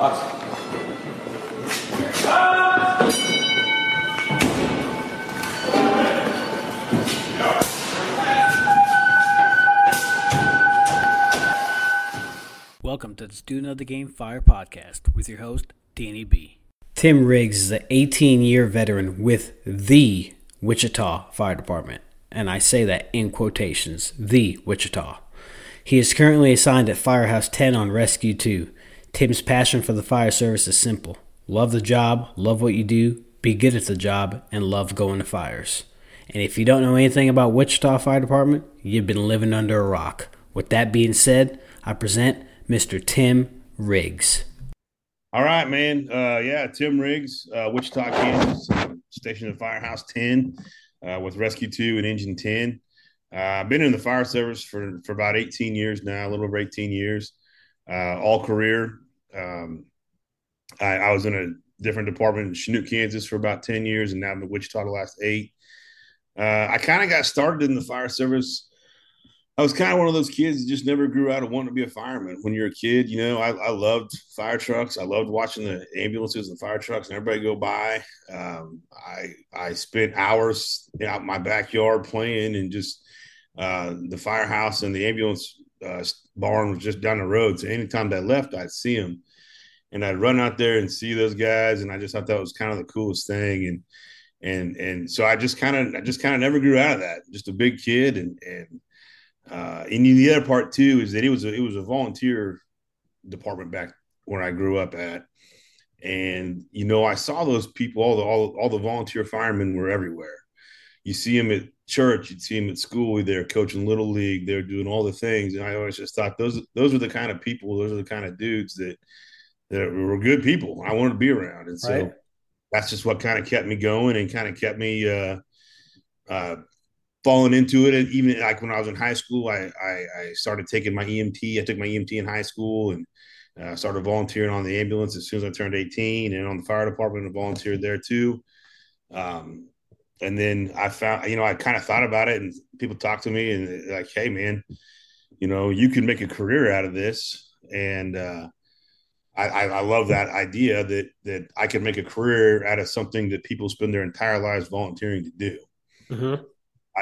Welcome to the Student of the Game Fire podcast with your host, Danny B. Tim Riggs is an 18 year veteran with the Wichita Fire Department, and I say that in quotations the Wichita. He is currently assigned at Firehouse 10 on Rescue 2. Tim's passion for the fire service is simple love the job, love what you do, be good at the job, and love going to fires. And if you don't know anything about Wichita Fire Department, you've been living under a rock. With that being said, I present Mr. Tim Riggs. All right, man. Uh, yeah, Tim Riggs, uh, Wichita, Kansas, stationed at Firehouse 10 uh, with Rescue 2 and Engine 10. Uh, I've been in the fire service for, for about 18 years now, a little over 18 years, uh, all career. Um, I, I, was in a different department in Chanute, Kansas for about 10 years, and now I'm in Wichita the last eight. Uh, I kind of got started in the fire service I was kind of one of those kids that just never grew out of wanting to be a fireman. When you're a kid, you know, I, I loved fire trucks. I loved watching the ambulances and fire trucks and everybody go by. Um, I I spent hours out my backyard playing and just uh, the firehouse and the ambulance uh, barn was just down the road. So anytime I left, I'd see them, and I'd run out there and see those guys. And I just thought that was kind of the coolest thing. And and and so I just kind of I just kind of never grew out of that. Just a big kid and and uh, and the other part too is that it was a, it was a volunteer department back where I grew up at, and you know I saw those people all the all, all the volunteer firemen were everywhere. You see them at church, you'd see them at school. They're coaching little league. They're doing all the things, and I always just thought those those are the kind of people. Those are the kind of dudes that that were good people. I wanted to be around, and so right. that's just what kind of kept me going and kind of kept me uh, uh, fallen into it. And even like when I was in high school, I, I, I started taking my EMT. I took my EMT in high school and uh, started volunteering on the ambulance as soon as I turned 18 and on the fire department and volunteered there too. Um, and then I found, you know, I kind of thought about it and people talked to me and like, Hey man, you know, you can make a career out of this. And, uh, I, I, love that idea that that I can make a career out of something that people spend their entire lives volunteering to do. Mm-hmm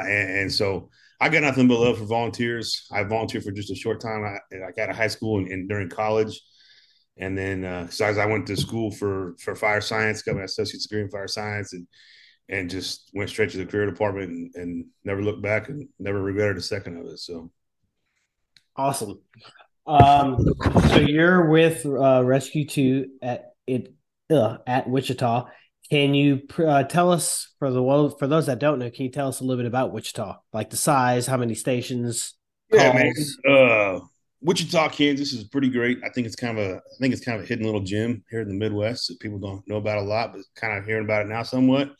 and, and, so I got nothing but love for volunteers. I volunteered for just a short time. I, I got a high school and, and during college, and then uh, so I went to school for for fire science, got my associate's degree in fire science, and and just went straight to the career department and, and never looked back and never regretted a second of it. So awesome. Um, so you're with uh, Rescue Two at it uh, at Wichita, can you uh, tell us for the well for those that don't know? Can you tell us a little bit about Wichita, like the size, how many stations? Yeah, man. Uh, Wichita, Kansas is pretty great. I think it's kind of a I think it's kind of a hidden little gem here in the Midwest that people don't know about a lot, but kind of hearing about it now somewhat.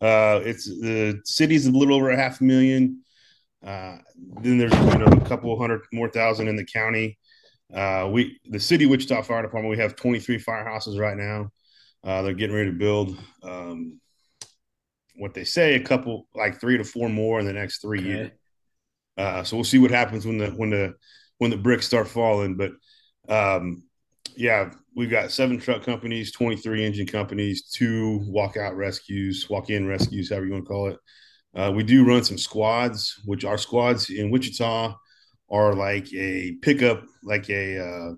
Uh, it's the city's a little over a half a million. Uh, then there's you know a couple hundred more thousand in the county. Uh, we the city Wichita Fire Department we have 23 firehouses right now. Uh, they're getting ready to build um, what they say a couple, like three to four more in the next three okay. years. Uh, so we'll see what happens when the when the when the bricks start falling. But um, yeah, we've got seven truck companies, twenty three engine companies, two walkout rescues, walk in rescues, however you want to call it. Uh, we do run some squads, which our squads in Wichita are like a pickup, like a uh,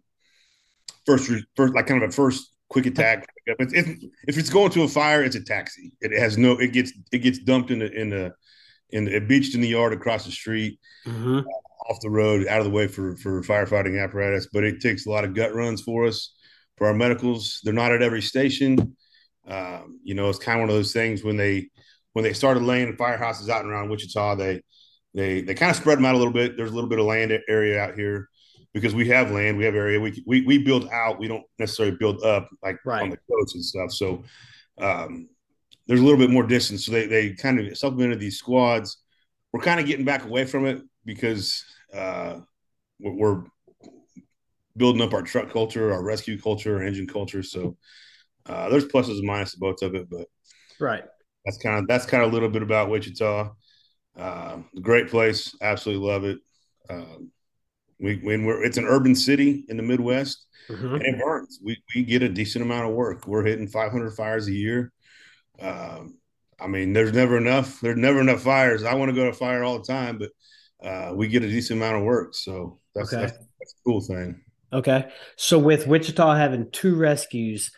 first, first, like kind of a first quick attack. If it's, if it's going to a fire, it's a taxi. It has no. It gets it gets dumped in the in the in the, beached in the yard across the street, mm-hmm. uh, off the road, out of the way for for firefighting apparatus. But it takes a lot of gut runs for us for our medicals. They're not at every station. Um, you know, it's kind of one of those things when they when they started laying firehouses out and around Wichita, they they they kind of spread them out a little bit. There's a little bit of land area out here because we have land, we have area. We we we build out. We don't necessarily build up like right. on the coast and stuff. So um, there's a little bit more distance. So they they kind of supplemented these squads. We're kind of getting back away from it because uh, we're building up our truck culture, our rescue culture, our engine culture. So uh, there's pluses and minuses to both of it, but right. That's kind of that's kind of a little bit about Wichita. Uh, great place, absolutely love it. Um, We when we're it's an urban city in the Midwest, mm-hmm. and it burns. We we get a decent amount of work. We're hitting 500 fires a year. Um, I mean, there's never enough. There's never enough fires. I want to go to fire all the time, but uh, we get a decent amount of work. So that's, okay. that's, that's a cool thing. Okay. So with Wichita having two rescues,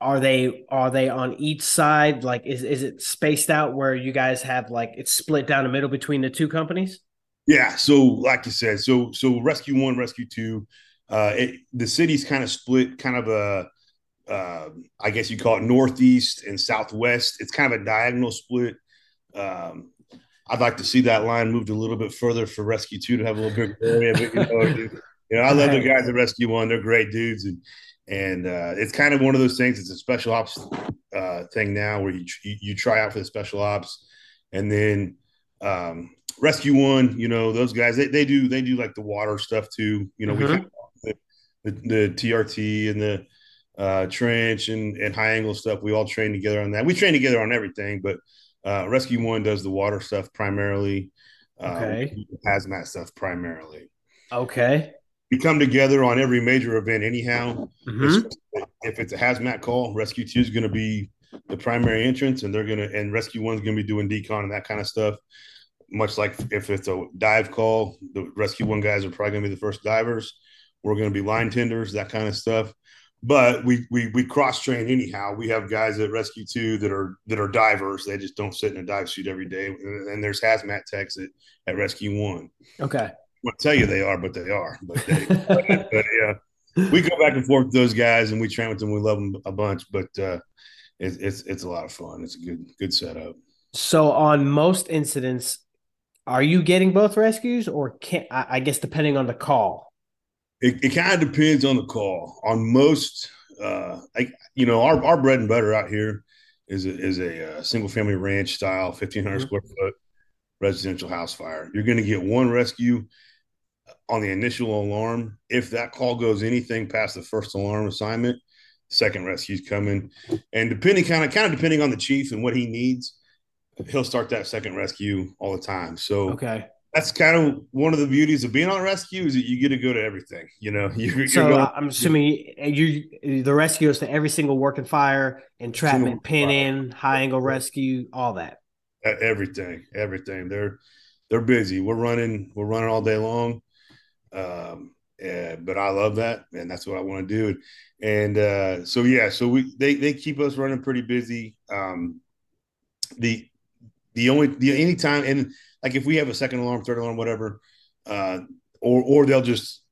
are they are they on each side? Like is is it spaced out where you guys have like it's split down the middle between the two companies? Yeah. So like you said, so so rescue one, rescue two, uh, it, the city's kind of split, kind of a uh, I guess you call it northeast and southwest. It's kind of a diagonal split. Um, I'd like to see that line moved a little bit further for Rescue Two to have a little bit area. But, you know, you know, I love the guys at Rescue One; they're great dudes, and and uh, it's kind of one of those things. It's a special ops uh, thing now where you, you, you try out for the special ops, and then um, Rescue One. You know, those guys they, they do they do like the water stuff too. You know, mm-hmm. we the, the, the TRT and the uh, trench and, and high angle stuff. We all train together on that. We train together on everything, but uh, Rescue One does the water stuff primarily. Uh, okay. hazmat stuff primarily. Okay. We come together on every major event, anyhow. Mm-hmm. If it's a hazmat call, Rescue Two is going to be the primary entrance, and they're going to and Rescue One's going to be doing decon and that kind of stuff. Much like if it's a dive call, the Rescue One guys are probably going to be the first divers. We're going to be line tenders, that kind of stuff but we we we cross train anyhow. We have guys at Rescue Two that are that are divers. They just don't sit in a dive suit every day. And there's hazmat techs at, at Rescue One. Okay, I won't tell you they are, but they are. But, they, but, but, yeah, we go back and forth with those guys, and we train with them. We love them a bunch, but uh, it's it's it's a lot of fun. It's a good good setup. So on most incidents, are you getting both rescues, or can I guess depending on the call? It, it kind of depends on the call. On most, uh, I, you know, our, our bread and butter out here is a, is a, uh, single family ranch style, 1500 mm-hmm. square foot residential house fire. You're going to get one rescue on the initial alarm. If that call goes anything past the first alarm assignment, second rescue's coming. And depending kind of kind of depending on the chief and what he needs, he'll start that second rescue all the time. So okay that's kind of one of the beauties of being on rescue is that you get to go to everything. You know, you're, so going, I'm assuming you the rescue is to every single working fire, entrapment, pin in, high angle rescue, all that. Everything, everything. They're they're busy. We're running, we're running all day long. Um, yeah, but I love that, and that's what I want to do. And uh, so yeah, so we they they keep us running pretty busy. Um, the the only the anytime and like if we have a second alarm, third alarm, whatever, uh, or or they'll just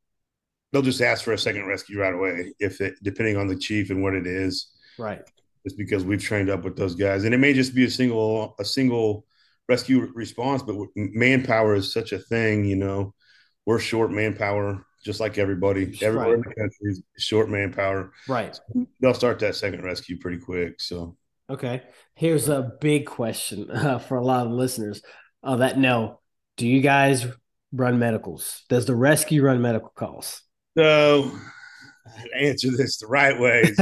they'll just ask for a second rescue right away if it depending on the chief and what it is. Right. It's because we've trained up with those guys, and it may just be a single a single rescue response, but manpower is such a thing. You know, we're short manpower, just like everybody. Everywhere right. in the country is short manpower. Right. So they'll start that second rescue pretty quick. So. Okay. Here's a big question uh, for a lot of listeners uh, that know. Do you guys run medicals? Does the rescue run medical calls? So, answer this the right way.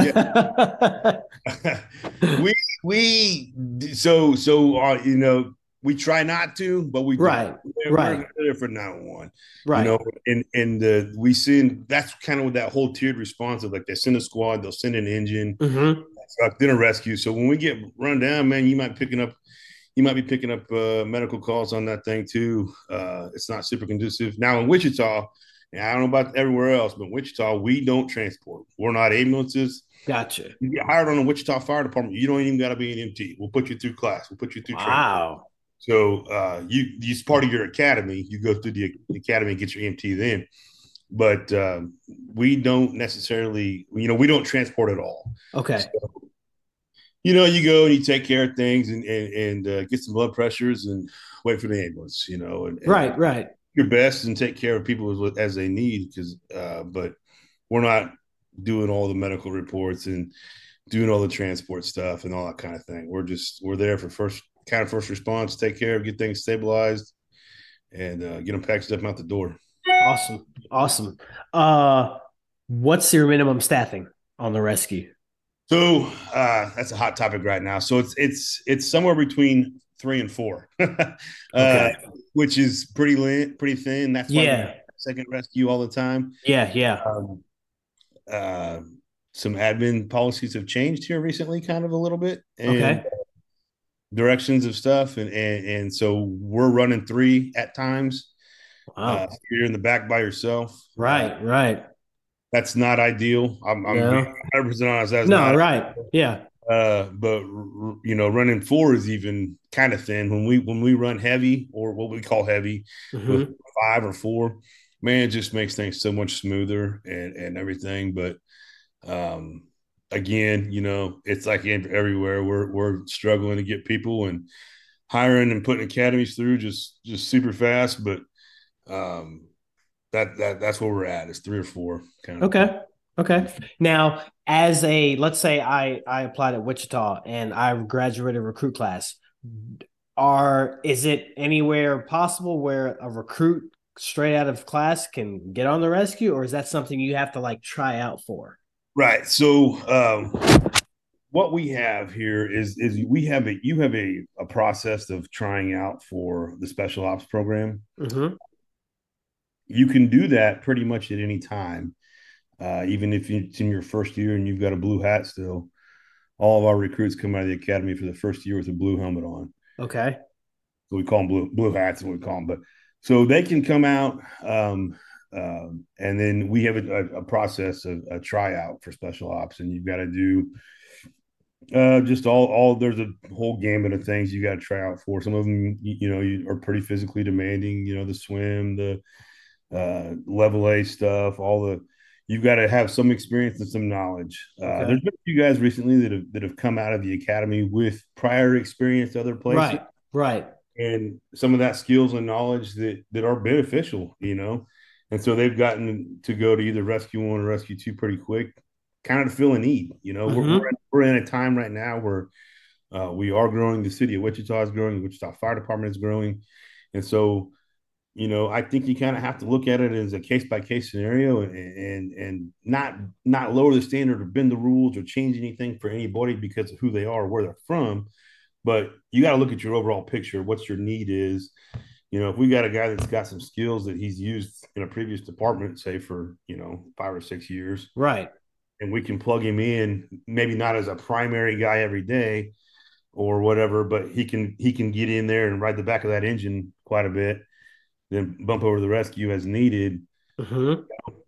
we we so so uh, you know we try not to, but we right we're, right we're for now one right. You know, and and the we send that's kind of what that whole tiered response of like they send a squad, they'll send an engine, mm-hmm. truck, then a rescue. So when we get run down, man, you might picking up you might be picking up uh, medical calls on that thing too. Uh, it's not super conducive. Now in Wichita, And I don't know about everywhere else, but Wichita, we don't transport. We're not ambulances. Gotcha. You get hired on the Wichita Fire Department, you don't even got to be an MT. We'll put you through class. We'll put you through. Wow. Training. So uh, you, you part of your academy. You go through the academy and get your MT then. But uh, we don't necessarily, you know, we don't transport at all. Okay. So you know, you go and you take care of things and and, and uh, get some blood pressures and wait for the ambulance. You know, and, and right, right. Your best and take care of people as, as they need because, uh, but we're not doing all the medical reports and doing all the transport stuff and all that kind of thing. We're just we're there for first kind of first response, take care of, get things stabilized, and uh, get them packed up out the door. Awesome, awesome. Uh, what's your minimum staffing on the rescue? So uh, that's a hot topic right now. So it's it's it's somewhere between three and four, uh, okay. which is pretty lean, pretty thin. That's yeah. second rescue all the time. Yeah, yeah. Um, uh, some admin policies have changed here recently, kind of a little bit. And okay. Directions of stuff, and, and and so we're running three at times. Wow. Uh, you're in the back by yourself. Right, Uh, right. that's not ideal. I'm, I'm Yeah. 100 percent honest. That's No, not right. Yeah. Uh, but you know, running four is even kind of thin. When we when we run heavy or what we call heavy Mhm. five or four, man, it just makes things so much smoother and and everything. But um, again, you know, it's like everywhere we're we're struggling to get people and hiring and putting academies through just just super fast. But um, that that that's where we're at. It's three or four kind of. Okay. Okay. Now, as a let's say I I applied at Wichita and I graduated recruit class, are is it anywhere possible where a recruit straight out of class can get on the rescue, or is that something you have to like try out for? Right. So um, what we have here is is we have a you have a, a process of trying out for the special ops program. Mm-hmm. You can do that pretty much at any time, uh, even if it's in your first year and you've got a blue hat still. All of our recruits come out of the academy for the first year with a blue helmet on. Okay. So we call them blue blue hats, and we call them. But so they can come out, um, um, and then we have a, a process of a tryout for special ops, and you've got to do uh, just all all. There's a whole gamut of things you got to try out for. Some of them, you, you know, you are pretty physically demanding. You know, the swim, the uh, level A stuff, all the. You've got to have some experience and some knowledge. Uh, Okay. There's been a few guys recently that have that have come out of the academy with prior experience other places Right. Right. and some of that skills and knowledge that that are beneficial, you know. And so they've gotten to go to either rescue one or rescue two pretty quick, kind of to fill a need. You know, we're, Mhm. we're, we're in a time right now where uh, we are growing. The city of Wichita is growing. The Wichita Fire Department is growing, and so you know, I think you kind of have to look at it as a case by case scenario and, and and not not lower the standard or bend the rules or change anything for anybody because of who they are or where they're from. But you got to look at your overall picture, what your need is. You know, if we got a guy that's got some skills that he's used in a previous department, say for you know five or six years, Right. and we can plug him in, maybe not as a primary guy every day or whatever, but he can he can get in there and ride the back of that engine quite a bit, then bump over the rescue as needed. Mm-hmm.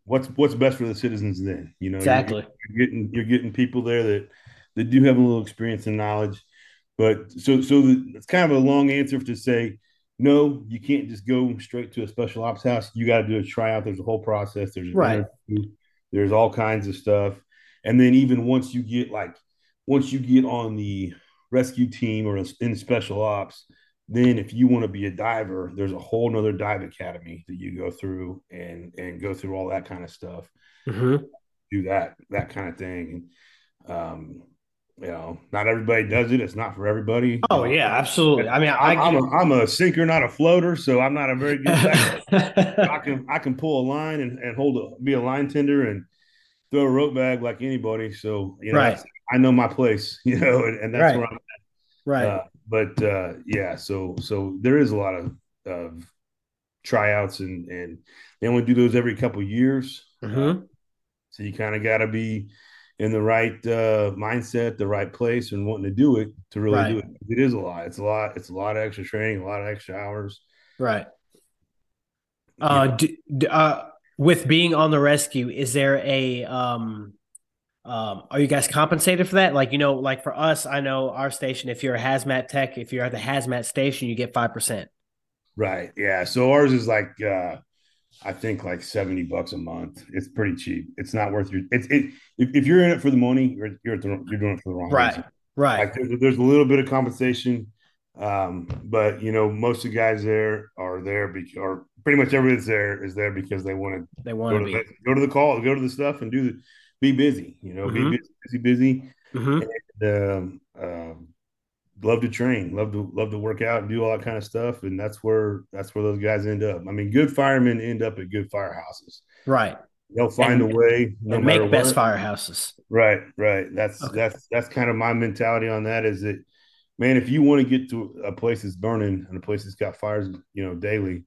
What's what's best for the citizens then? You know, you're- Exactly. you're getting you're getting people there that that do have a little experience and knowledge. But so so the, it's kind of a long answer to say no, you can't just go straight to a special ops house. You got to do a tryout. There's a whole process. There's Right. interview. There's all kinds of stuff. And then even once you get like once you get on the rescue team or in special ops, then if you want to be a diver, there's a whole nother dive academy that you go through and and go through all that kind of stuff Mm-hmm. do that that kind of thing and um you know not everybody does it it's not for everybody Oh yeah, absolutely. I mean, I, I'm, I'm, a, I'm a sinker not a floater so i'm not a very good i can i can pull a line and, and hold a be a line tender and throw a rope bag like anybody so you know Right. i know my place you know and, and that's Right. where i'm right. uh, but uh, yeah, so so there is a lot of, of tryouts and and they only do those every couple of years. mm-hmm. So you kind of got to be in the right uh, mindset, the right place, and wanting to do it to really Right. do it. It is a lot. It's a lot. It's a lot of extra training, a lot of extra hours. Right. Uh, d- d- uh, with being on the rescue, is there a um, um, are you guys compensated for that? Like you know, like for us, I know our station. If you're a hazmat tech, if you're at the hazmat station, you get five percent. Right. Yeah. So ours is like uh, I think like seventy bucks a month. It's pretty cheap. It's not worth your. It's it. If, if you're in it for the money, you're you're, the, you're doing it for the wrong Right. reason. Right. like there's, there's a little bit of compensation um but you know most of the guys there are there because or pretty much everybody that's there is there because they want to they want to to the, go to the call go to the stuff and do the be busy you know Mhm. be busy busy busy um, um love to train love to love to work out and do all that kind of stuff and that's where that's where those guys end up i mean good firemen end up at good firehouses Right. they'll find And- a way no make best what. firehouses. Right, right. That's Okay. that's that's kind of my mentality on that. Is that, man, if you want to get to a place that's burning and a place that's got fires, you know, daily,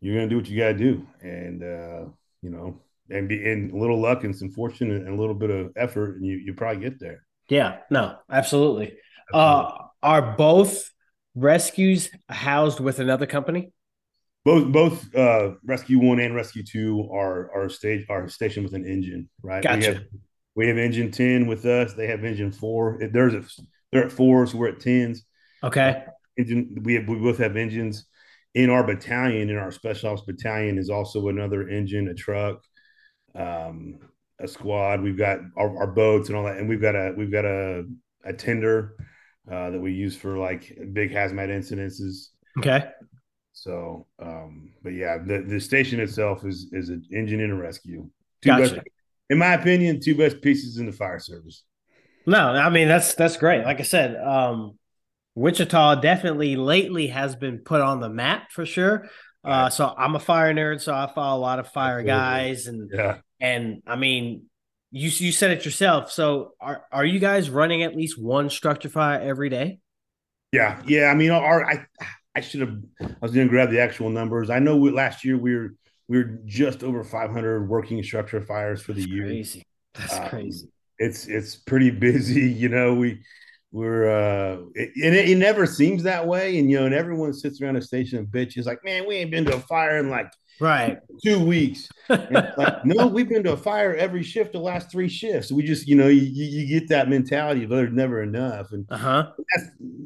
you're gonna do what you gotta do, and uh, you know, and be in a little luck and some fortune and a little bit of effort, and you you probably get there. Yeah, no, absolutely. absolutely. Uh, are both rescues housed with another company? Both both uh, rescue one and rescue two are are stage are stationed with an engine, right? Gotcha. We have, we have engine ten with us. They have engine four. There's a they're at fours. We're at tens. Okay. Uh, engine. We have we both have engines in our battalion. In our special ops battalion is also another engine, a truck, um, a squad. We've got our, our boats and all that, and we've got a we've got a a tender uh, that we use for like big hazmat incidences. Okay. So, um, but yeah, the, the station itself is is an engine and a rescue. Two gotcha. best, in my opinion, two best pieces in the fire service. No, I mean that's that's great. Like I said, um, Wichita definitely lately has been put on the map for sure. Uh, so I'm a fire nerd, so I follow a lot of fire guys, and yeah, and I mean, you you said it yourself. So are are you guys running at least one structure fire every day? Yeah, yeah. I mean, our I I should have. I was going to grab the actual numbers. I know we, last year we were we were just over 500 working structure fires for the That's year. Crazy. That's um, crazy. It's it's pretty busy. You know, we we're uh it, and it, it, never seems that way. And you know, and everyone sits around a station and bitches like, man, we ain't been to a fire in like right two weeks. like, no, we've been to a fire every shift the last three shifts. We just, you know, you, you get that mentality of there's never enough. And uh-huh.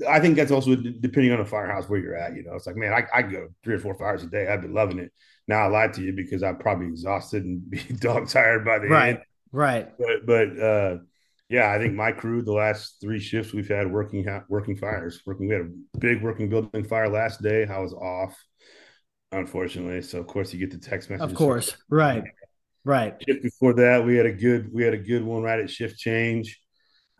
I think that's also depending on the firehouse where you're at. You know, it's like, man, I, I go three or four fires a day. I've been loving it. Now I lied to you because I'm probably exhausted and be dog tired by the right. end. Right. But but uh yeah, I think my crew, the last three shifts we've had working working fires. Working, we had a big working building fire last day. I was off unfortunately. So of course you get the text message. Of course, right, right. Shift before that, we had a good we had a good one right at shift change.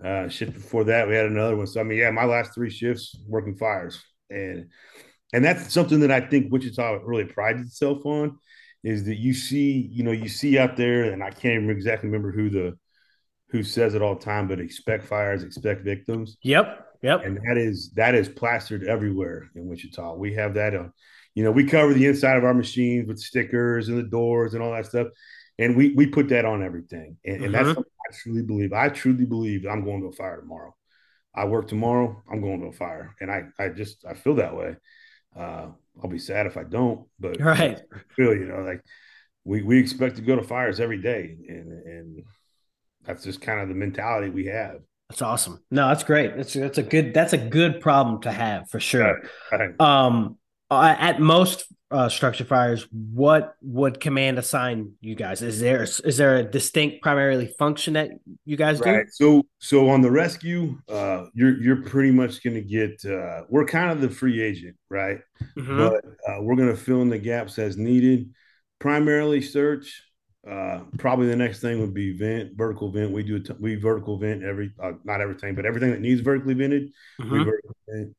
Uh, shift before that, we had another one. So I mean, yeah, my last three shifts working fires, and and that's something that I think Wichita really prides itself on, is that you see, you know, you see out there, and I can't even exactly remember who the who says it all the time, but expect fires, expect victims. Yep. Yep. And that is that is plastered everywhere in Wichita. We have that on you know, we cover the inside of our machines with stickers and the doors and all that stuff. And we we put that on everything. And, mm-hmm. and that's mm-hmm. what I truly believe. I truly believe I'm going to a fire tomorrow. I work tomorrow, I'm going to a fire. And I I just I feel that way. Uh, I'll be sad if I don't, but right. I feel, you know, like we we expect to go to fires every day. And and that's just kind of the mentality we have. That's awesome. No, that's great. That's that's a good that's a good problem to have for sure. Right. Right. Um uh, at most uh, structure fires, what would command assign you guys? Is there is there a distinct primarily function that you guys right. do? So so on the rescue, uh, you're you're pretty much going to get. Uh, we're kind of the free agent, right? Mm-hmm. But uh, we're going to fill in the gaps as needed. Primarily search. Uh, probably the next thing would be vent, vertical vent. We do we vertical vent every uh, not everything, but everything that needs vertically vented, mm-hmm. we vertical vent.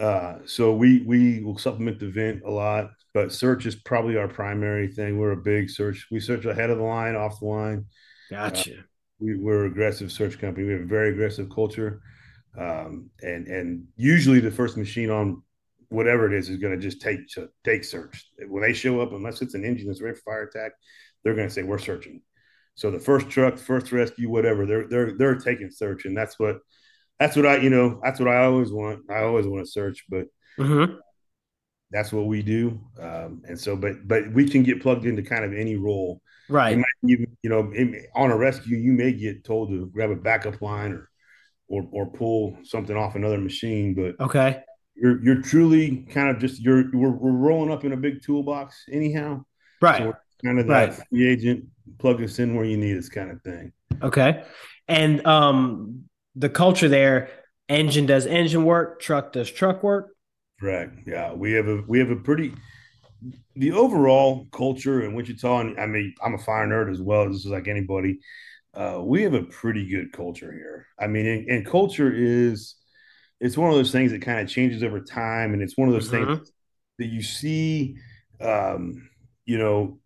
Uh, so we we will supplement the vent a lot, but search is probably our primary thing. We're a big search. We search ahead of the line, off the line. Gotcha. Uh, we, we're aggressive search company. We have a very aggressive culture, um, and and usually the first machine on whatever it is is going to just take take search. When they show up, unless it's an engine that's ready for fire attack, they're going to say we're searching. So the first truck, first rescue, whatever, they're they're they're taking search, and that's what that's what I, you know, that's what I always want. I always want to search, but mm-hmm. that's what we do. Um, and so, but but we can get plugged into kind of any role, right? You, you, you know, on a rescue, you may get told to grab a backup line or or or pull something off another machine, but okay, you're you're truly kind of just you're we're, we're rolling up in a big toolbox anyhow, right? So kind of that right. free agent, plug us in where you need us kind of thing. Okay, and um the culture there engine does engine work truck does truck work. Correct. Yeah we have a we have a pretty the overall culture in wichita and i mean i'm a fire nerd as well this is like anybody uh, we have a pretty good culture here. I mean and, and, culture is it's one of those things that kind of changes over time and it's one of those mm-hmm. things that you see um, you know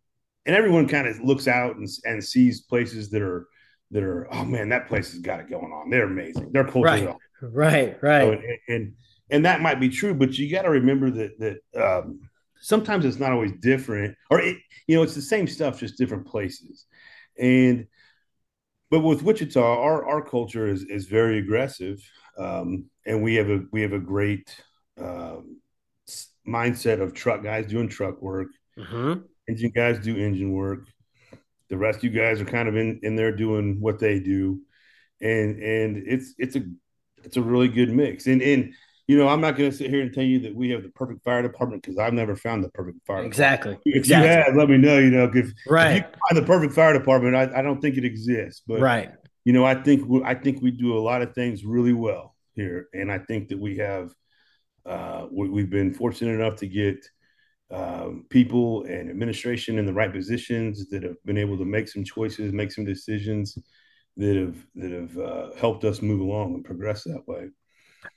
and everyone kind of looks out and, and sees places that are that are oh man that place has got it going on they're amazing they're culture right right right so, and, and, and that might be true but you got to remember that that um, sometimes it's not always different, or it, you know, it's the same stuff, just different places. And but with Wichita, our our culture is is very aggressive, um, and we have a we have a great um, mindset of truck guys doing truck work, mm-hmm. engine guys do engine work. The rescue guys are kind of in in there doing what they do, and and it's it's a it's a really good mix. And and you know, I'm not going to sit here and tell you that we have the perfect fire department because I've never found the perfect fire. Exactly. Department. If exactly. you have, let me know. You know, if, right. if you find the perfect fire department, I, I don't think it exists. But right. You know, I think we, I think we do a lot of things really well here, and I think that we have uh, we, have been fortunate enough to get um, people and administration in the right positions that have been able to make some choices, make some decisions that have that have uh, helped us move along and progress that way.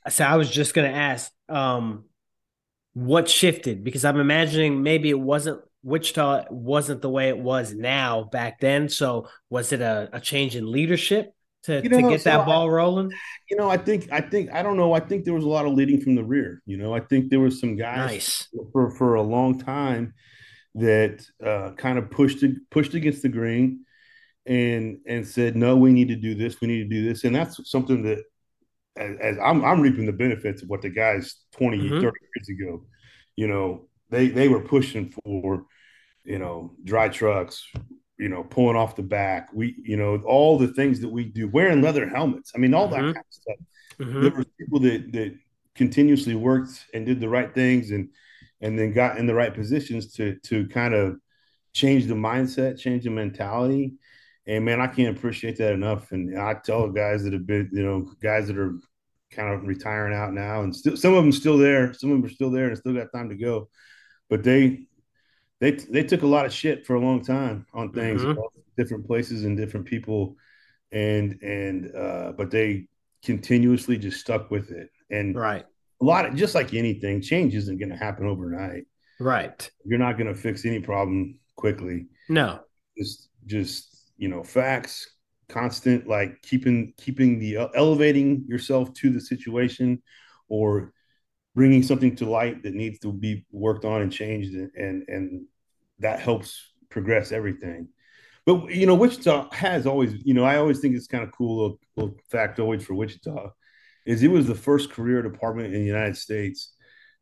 So I was just going to ask, um, what shifted? Because I'm imagining maybe it wasn't Wichita wasn't the way it was now back then. So was it a, a change in leadership to, you know, to get so that ball I, rolling? You know, I think I think I don't know. I think there was a lot of leading from the rear. You know, I think there was some guys nice. for for a long time that uh, kind of pushed pushed against the grain and and said, no, we need to do this, we need to do this, and that's something that as, as I'm, I'm reaping the benefits of what the guys 20, mm-hmm. 30 years ago, you know, they they were pushing for, you know, dry trucks, you know, pulling off the back. We, you know, all the things that we do, wearing leather helmets. I mean, all mm-hmm. that kind of stuff. Mm-hmm. There were people that that continuously worked and did the right things and and then got in the right positions to to kind of change the mindset, change the mentality. And man, I can't appreciate that enough. And I tell guys that have been, you know, guys that are kind of retiring out now, and still some of them still there. Some of them are still there and still got time to go. But they they they took a lot of shit for a long time on things, mm-hmm. different places and different people, and and uh, but they continuously just stuck with it. And right, a lot of just like anything, change isn't going to happen overnight. Right, you're not going to fix any problem quickly. No, just just you know facts constant like keeping keeping the uh, elevating yourself to the situation or bringing something to light that needs to be worked on and changed and and, and that helps progress everything. But you know wichita has always you know i always think it's kind of cool little, little factoid for wichita is it was the first career department in the united states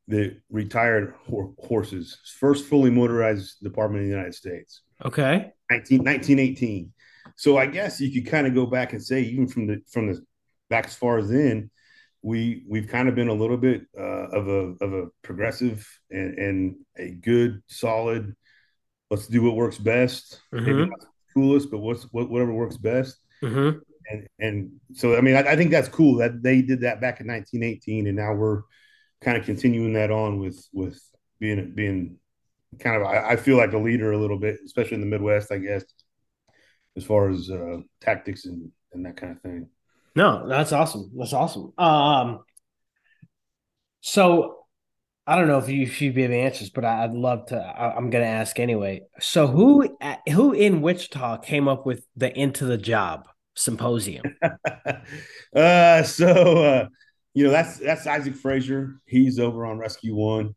that retired horses first fully motorized department in the united states. Okay. 19, 1918 so I guess you could kind of go back and say, even from the from the back as far as then, we we've kind of been a little bit uh, of a of a progressive and, and a good solid. Let's do what works best. Mm-hmm. Coolest, but what's what, whatever works best. Mm-hmm. And and so I mean I, I think that's cool that they did that back in 1918, and now we're kind of continuing that on with with being being kind of I, I feel like a leader a little bit, especially in the Midwest, I guess as far as uh, tactics and, and that kind of thing. No, that's awesome. That's awesome. Um, so I don't know if you if you have answers, but I'd love to. I, am going to ask anyway. So who who in Wichita came up with the Into the Job symposium? uh, so uh, you know that's that's Isaac Frazier. He's over on Rescue One.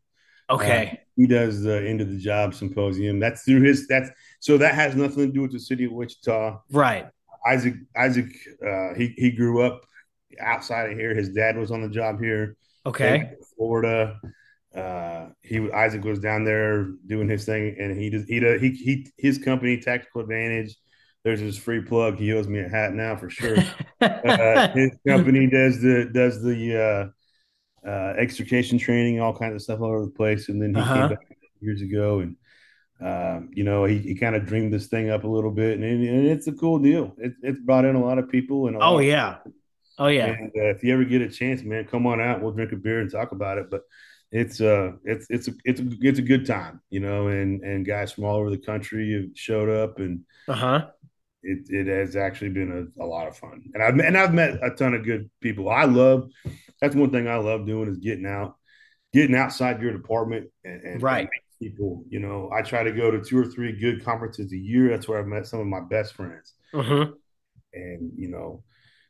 Okay. Uh, he does the Into the Job symposium. That's through his. That's so that has nothing to do with the city of Wichita. Right. Isaac Isaac uh, he he grew up outside of here. His dad was on the job here. Okay. Florida. Uh, he Isaac was down there doing his thing, and he does he does, he he his company Tactical Advantage. There's his free plug. He owes me a hat now for sure. uh, his company does the does the uh, uh, extrication training, all kinds of stuff all over the place. And then he uh-huh. came back years ago and um, you know, he, he kind of dreamed this thing up a little bit, and, and it's a cool deal. It, it's brought in a lot of people. And oh yeah, oh yeah. And uh, if you ever get a chance, man, come on out. We'll drink a beer and talk about it. But it's uh it's it's a it's a it's a good time, you know. And and guys from all over the country have showed up, and uh huh. It, it has actually been a, a lot of fun, and I've and I've met a ton of good people. I love that's one thing I love doing is getting out, getting outside your department and, and right people. You know, I try to go to two or three good conferences a year. That's where I've met some of my best friends. Mm-hmm. And you know,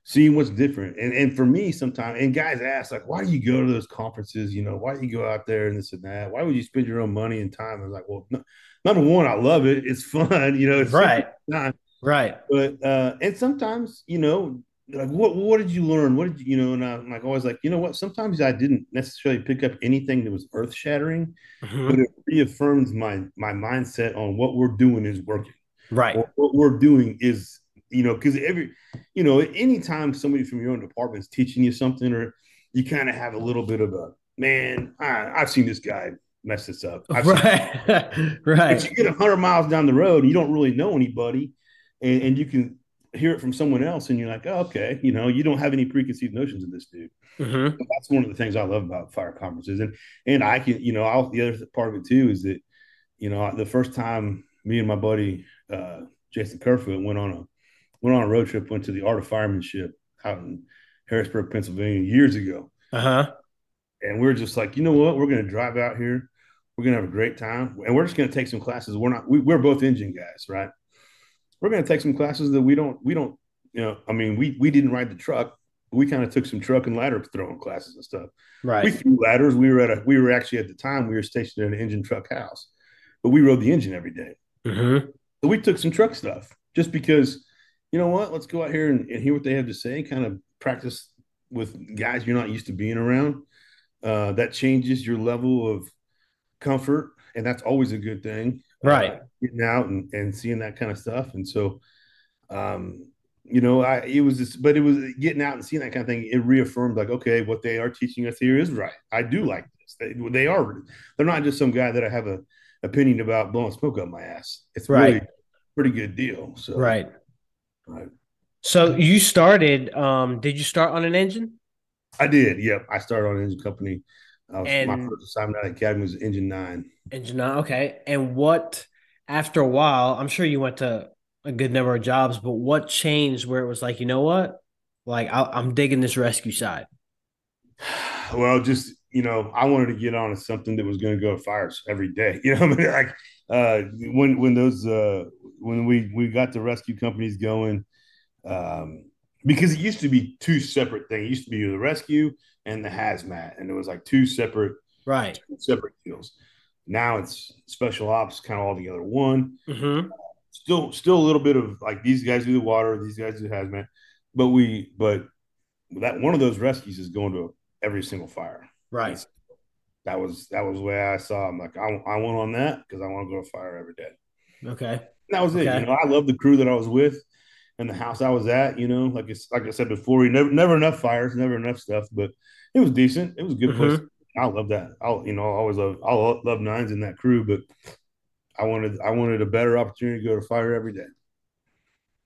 seeing what's different. And and for me, sometimes and guys ask like, why do you go to those conferences? You know, why do you go out there and this and that? Why would you spend your own money and time? I was like, well, no, number one, I love it. It's fun. You know, it's right. Right. But uh, and sometimes, you know, like what what did you learn? What did you, you know? And I'm like always like, you know what? Sometimes I didn't necessarily pick up anything that was earth shattering, mm-hmm. but it reaffirms my my mindset on what we're doing is working. Right. Or what we're doing is, you know, because every, you know, anytime somebody from your own department is teaching you something, or you kind of have a little bit of a man, I, I've seen this guy mess this up. I've right. right. But you get hundred miles down the road and you don't really know anybody, and, and you can hear it from someone else and you're like, oh, okay, you know, you don't have any preconceived notions of this dude. Mm-hmm. That's one of the things I love about fire conferences. And and I can, you know, I'll, the other part of it too is that, you know, the first time me and my buddy uh, Jason Kerfoot went on a went on a road trip, went to the Art of Firemanship out in Harrisburg, Pennsylvania, years ago. Uh huh. And we are just like, you know what? We're going to drive out here. We're going to have a great time, and we're just going to take some classes. We're not. We, we're both engine guys, right? We're going to take some classes that we don't we don't you know i mean we we didn't ride the truck. We kind of took some truck and ladder throwing classes and stuff. Right. We threw ladders. We were at a we were actually at the time we were stationed in an engine truck house but we rode the engine every day. Mm-hmm. so we took some truck stuff just because you know what let's go out here and, and hear what they have to say kind of practice with guys you're not used to being around. Uh, that changes your level of comfort and that's always a good thing right. uh, getting out and, and seeing that kind of stuff. And so um you know i it was just but it was getting out and seeing that kind of thing it reaffirmed like okay what they are teaching us here is right. I do like this. They, they are they're not just some guy that i have a opinion about blowing smoke up my ass. It's right. really pretty good deal so. Right. Right. So you started um did you start on an engine? I did yep. I started on an engine company was, and my first assignment at Academy was Engine Nine. Engine Nine, okay. And what after a while? I'm sure you went to a good number of jobs, but what changed where it was like, you know what, like I, I'm digging this rescue side. Well, just you know, I wanted to get on to something that was going to go to fires every day. You know, I mean, like uh, when when those uh, when we we got the rescue companies going, um, because it used to be two separate things. It used to be the rescue and the hazmat, and it was like two separate right two separate deals. Now it's special ops, kind of all together one. Mm-hmm. Still, still a little bit of like these guys do the water, these guys do hazmat, but we but that one of those rescues is going to every single fire. Right. that was that was the way I saw. I'm like I, I went on that because I want to go to fire every day. Okay. And that was okay. it. You know, I love the crew that I was with and the house I was at. You know, like it's like I said before, we never never enough fires, never enough stuff, but it was decent. It was a good mm-hmm. place. I love that. I'll you know I always love I love nines in that crew, but I wanted I wanted a better opportunity to go to fire every day.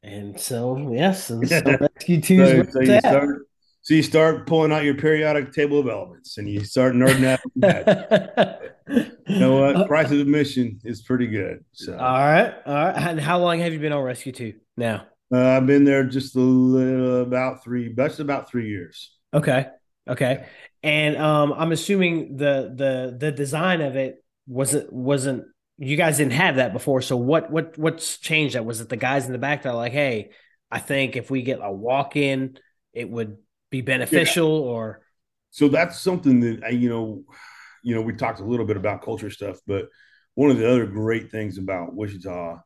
And so yes, and so rescue two. so, so you start so you start pulling out your periodic table of elements and you start nerding out. you know what? Uh, Price of admission is pretty good. So all right, all right. And how long have you been on rescue two now? Uh, I've been there just a little about three, that's about three years. Okay. Okay. And um, I'm assuming the the the design of it wasn't wasn't you guys didn't have that before. So what what what's changed that? Was it the guys in the back that are like, hey, I think if we get a walk in, it would be beneficial yeah. or so that's something that I, you know, you know, we talked a little bit about culture stuff, but one of the other great things about Wichita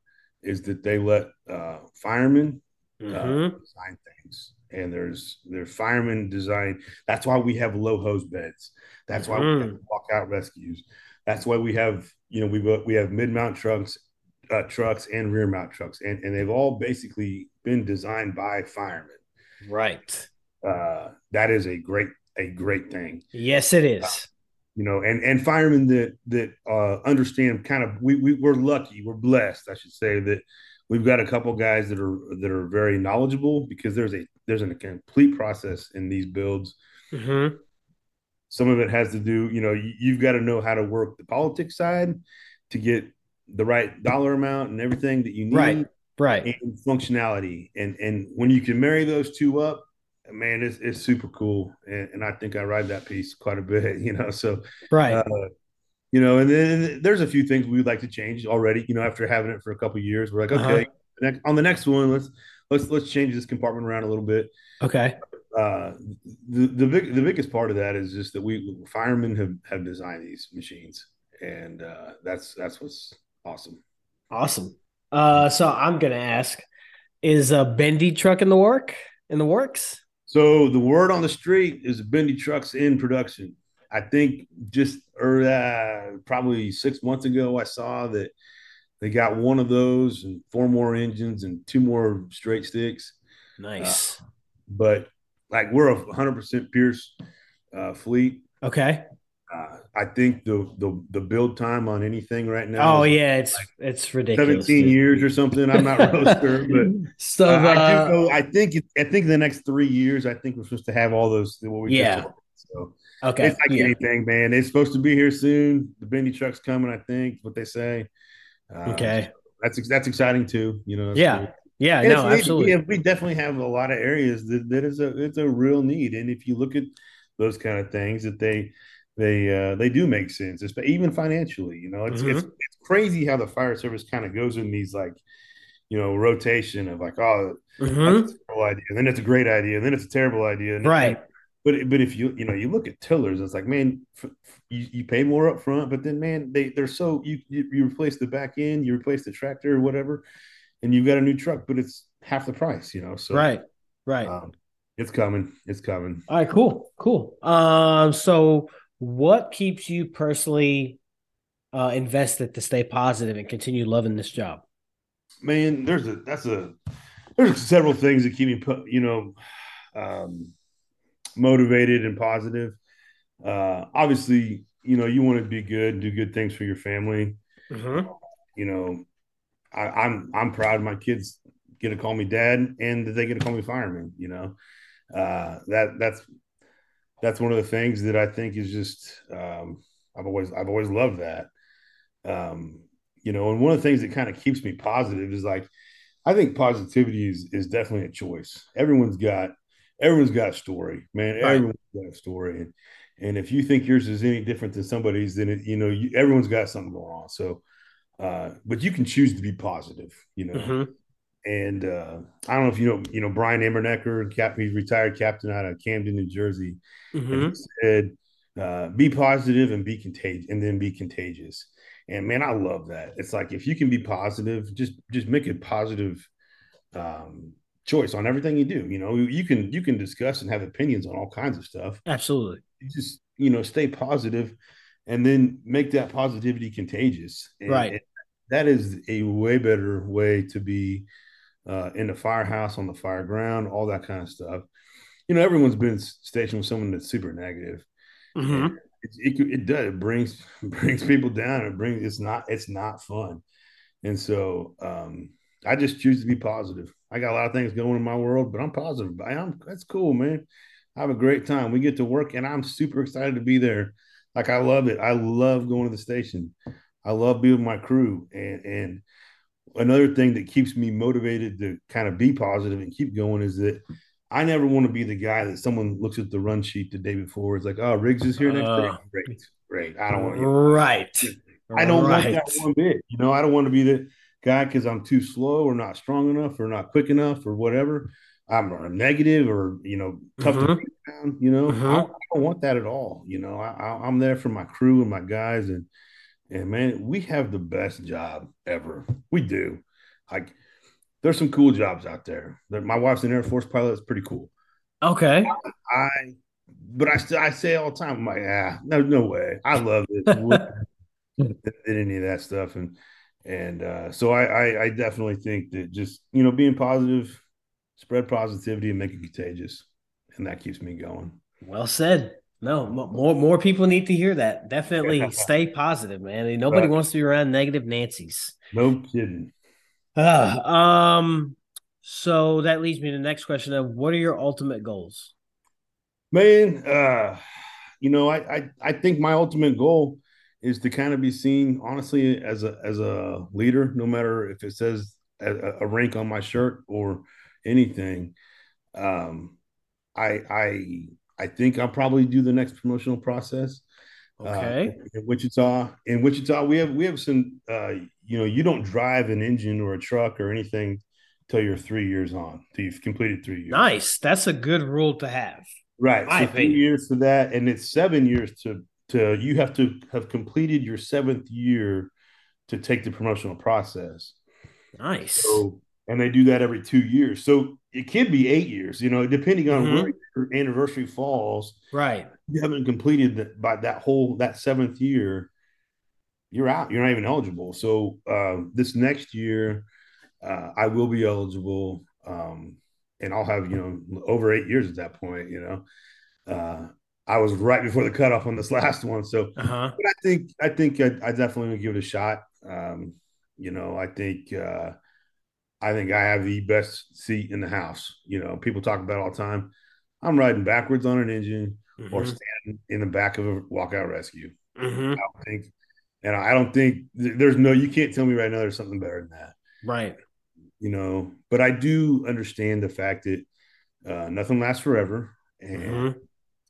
is that they let uh, firemen uh, mm-hmm. uh, design things and there's there's firemen design. That's why we have low hose beds. That's why mm. we have mm. walkout rescues. That's why we have you know we we have mid mount trucks, uh, trucks and rear mount trucks, and and they've all basically been designed by firemen. Right. Uh, that is a great a great thing. Yes, it is. You know, and and firemen that that uh, understand kind of we, we we're lucky, we're blessed, I should say that we've got a couple guys that are that are very knowledgeable because there's a there's a complete process in these builds. Mm-hmm. Some of it has to do, you know, you, you've got to know how to work the politics side to get the right dollar amount and everything that you need. Right. Right. And functionality. And and when you can marry those two up, man, it's it's super cool. And, and I think I ride that piece quite a bit, you know. So right. Uh, you know, and then there's a few things we'd like to change already. You know, after having it for a couple years, we're like, uh-huh. okay, uh-huh. next, on the next one, let's let's let's change this compartment around a little bit. Okay. Uh, the the big the biggest part of that is just that we firemen have have designed these machines, and uh, that's that's what's awesome. Awesome. Uh, so I'm gonna ask, is a bendy truck in the work in the works? So the word on the street is bendy trucks in production. I think just or uh, probably six months ago, I saw that they got one of those and four more engines and two more straight sticks. Nice. Uh, but like we're a hundred percent Pierce uh, fleet. Okay. Uh, I think the, the the build time on anything right now. Oh yeah, it's like it's ridiculous. Seventeen dude. years or something. I'm not real sure, but so uh, I, uh, know, I think I think the next three years, I think we're supposed to have all those. What we yeah. So okay, it's like yeah. anything, man. It's supposed to be here soon. The bendy truck's coming. I think what they say. Uh, okay, so that's that's exciting too. You know. Yeah. Cool. Yeah, and no, absolutely. We, we definitely have a lot of areas that, that is a it's a real need, and if you look at those kind of things, that they they uh, they do make sense, even financially. You know, it's mm-hmm. it's it's crazy how the fire service kind of goes in these like you know rotation of like oh mm-hmm. that's a terrible idea, and then it's a great idea, and then it's a terrible idea, right? But but if you you know you look at tillers, it's like man, f- you, you pay more up front, but then man, they they're so you, you you replace the back end, you replace the tractor or whatever, and you've got a new truck, but it's half the price, you know. So right, right. Um, it's coming. It's coming. All right, cool, cool. Um, so what keeps you personally uh, invested to stay positive and continue loving this job? Man, there's a that's a there's several things that keep me put you know um, motivated and positive. Uh, obviously, you know you want to be good, do good things for your family. Mm-hmm. You know, I, I'm I'm proud my kids get to call me dad and that they get to call me fireman. You know, uh, that that's that's one of the things that I think is just um, I've always I've always loved that. Um, you know, and one of the things that kind of keeps me positive is like I think positivity is is definitely a choice. Everyone's got everyone's got a story, man. Right. Everyone's got a story, and and if you think yours is any different than somebody's, then it, you know you, everyone's got something going on. So, uh, but you can choose to be positive, you know. Mm-hmm. And uh, I don't know if you know, you know, Brian Immernecker, cap, he's retired captain out of Camden, New Jersey. Mm-hmm. said, uh, "Be positive and be contagious, and then be contagious." And man, I love that. It's like if you can be positive, just just make a positive um, choice on everything you do. You know, you can you can discuss and have opinions on all kinds of stuff. Absolutely. You just you know, stay positive, and then make that positivity contagious. And, right. And that is a way better way to be uh, in the firehouse, on the fire ground, all that kind of stuff. You know, everyone's been stationed with someone that's super negative. Mm-hmm. It, it, it, does. It brings brings people down. It brings. It's not. It's not fun. And so um, I just choose to be positive. I got a lot of things going in my world, but I'm positive. I am. That's cool, man. I have a great time. We get to work, and I'm super excited to be there. Like I love it. I love going to the station. I love being with my crew, and and another thing that keeps me motivated to kind of be positive and keep going is that I never want to be the guy that someone looks at the run sheet the day before. It's like, oh, Riggs is here next uh, day. Great, great. I don't want to. Right. I don't right. want that one bit. You know, I don't want to be the guy because I'm too slow or not strong enough or not quick enough or whatever. I'm, negative or you know tough mm-hmm. to break down. You know, mm-hmm. I, don't, I, don't, want that at all. You know, I, I'm there for my crew and my guys and and man, we have the best job ever. We do. Like, there's some cool jobs out there. My wife's an Air Force pilot. It's pretty cool. Okay. I, but I still I say all the time, I'm like, ah, no, no way. I love it. Did any of that stuff, and and uh, so I, I I definitely think that just you know being positive, spread positivity and make it contagious, and that keeps me going. Well said. No, more more people need to hear that. Definitely stay positive, man. Nobody right. wants to be around negative Nancy's. No kidding. Uh, um, so that leads me to the next question of what are your ultimate goals? Man, uh, you know, I, I I think my ultimate goal is to kind of be seen honestly as a as a leader, no matter if it says a, a rank on my shirt or anything. Um, I I I think I'll probably do the next promotional process. Uh, okay. Uh, in Wichita, in Wichita, we have we have some. Uh, you know, you don't drive an engine or a truck or anything till you're three years on, till you've completed three years. Nice. That's a good rule to have. Right. So three years for that, and it's seven years to to you have to have completed your seventh year to take the promotional process. Nice. So, and they do that every two years. So it could be eight years, you know, depending on mm-hmm. where your anniversary falls. Right. You haven't completed that by that whole that seventh year, you're out. You're not even eligible. So uh, this next year, uh, I will be eligible, um, and I'll have you know over eight years at that point. You know, uh, I was right before the cutoff on this last one, so uh-huh. I think I think I, I definitely would give it a shot. Um, you know, I think uh, I think I have the best seat in the house. You know, people talk about all the time. I'm riding backwards on an engine mm-hmm. or standing in the back of a walkout rescue. Mm-hmm. I think, and I don't think there's no. You can't tell me right now there's something better than that. Right. You know, but I do understand the fact that uh, nothing lasts forever, and mm-hmm.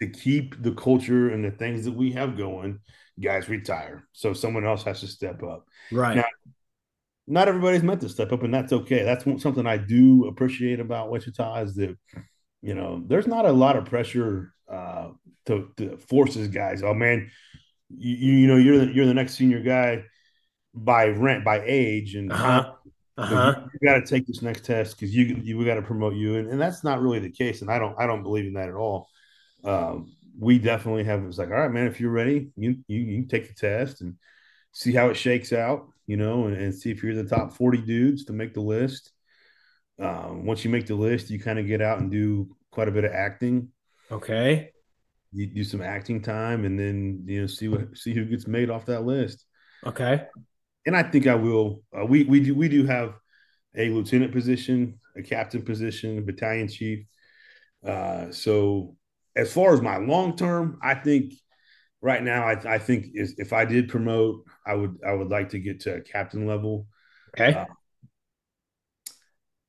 to keep the culture and the things that we have going, guys retire. So someone else has to step up. Right. Now, not everybody's meant to step up, and that's okay. That's something I do appreciate about Wichita is that you know there's not a lot of pressure uh, to, to force these guys. Oh man, you, you know you're the, you're the next senior guy by rent by age, and uh-huh. Uh-huh. You, you got to take this next test because you you we got to promote you, and, and that's not really the case. And I don't I don't believe in that at all. Um, we definitely have it's like all right, man, if you're ready, you you, you can take the test and see how it shakes out you know, and, and see if you're the top 40 dudes to make the list. Um, once you make the list, you kind of get out and do quite a bit of acting. Okay. You do some acting time, and then you know see what see who gets made off that list. Okay. And I think I will. Uh, we we do we do have a lieutenant position, a captain position, a battalion chief. Uh, so as far as my long term, I think right now, I, I think is, if I did promote, I would I would like to get to a captain level. Okay. Uh,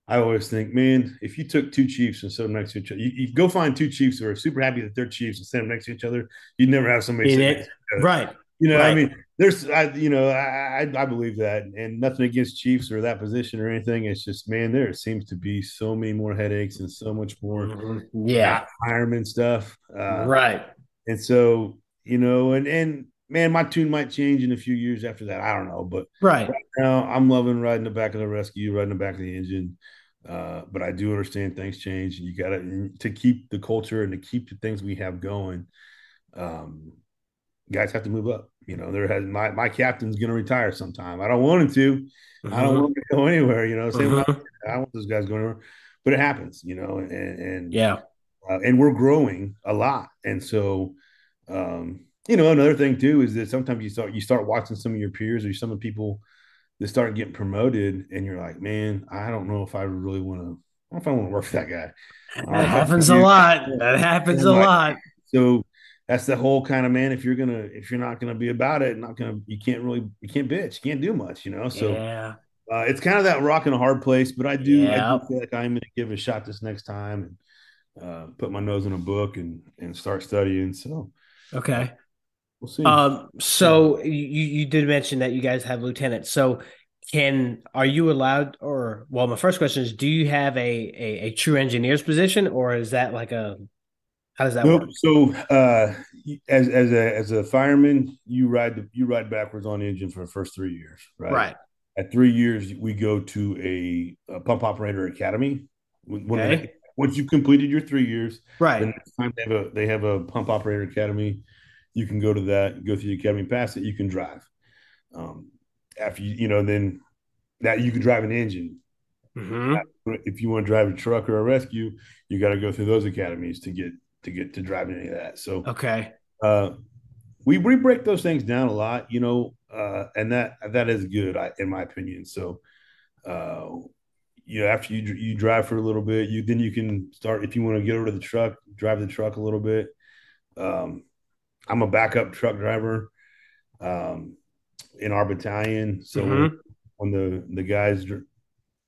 I always think, man, if you took two chiefs and set them next to each other, you, you, go find two chiefs who are super happy that they're chiefs and set them next to each other. You'd never have somebody it, right. You know, right. I mean, there's, I, you know, I, I, I believe that, and nothing against chiefs or that position or anything. It's just, man, there seems to be so many more headaches and so much more, mm-hmm. yeah, fireman stuff, uh, right. And so you know, and and man, my tune might change in a few years after that. I don't know, but right, right now I'm loving riding the back of the rescue, riding the back of the engine. Uh, but I do understand things change. You got to to keep the culture and to keep the things we have going. Um, guys have to move up. You know, there has my my captain's going to retire sometime. I don't want him to. Uh-huh. I don't mm-hmm. want him to go anywhere. You know, same uh-huh. I want those guys going anywhere, but it happens. You know, and, and yeah, uh, and we're growing a lot, and so um, you know, another thing too is that sometimes you start you start watching some of your peers or some of the people that start getting promoted, and you're like, man, I don't know if I really want to. if I want to work for that guy. That happens a lot. That happens a lot. So that's the whole kind of man. If you're gonna, if you're not gonna be about it, not gonna, you can't really, you can't bitch, you can't do much, you know. So yeah. Uh, it's kind of that rock and a hard place, but I do, yeah. I do feel like I'm going to give it a shot this next time and uh, put my nose in a book and and start studying. So Okay. We'll see. Um, so you, you did mention that you guys have lieutenants. So can are you allowed or well my first question is do you have a a, a true engineer's position or is that like a how does that nope. work? So uh as as a as a fireman, you ride the, you ride backwards on the engine for the first three years, right? Right. At three years, we go to a, a pump operator academy. When okay. they, once you've completed your three years, right? The next time they have a they have a pump operator academy you can go to that, go through the academy, pass it, you can drive. Um, after you, you know, then that you can drive an engine. Mm-hmm. If you want to drive a truck or a rescue, you got to go through those academies to get to get to driving any of that. So okay, uh, we we break those things down a lot, you know, uh, and that that is good, I, in my opinion. So, uh, you know, after you you drive for a little bit, you then you can start if you want to get over to the truck, drive the truck a little bit. Um, I'm a backup truck driver um, in our battalion. So mm-hmm. when the the guys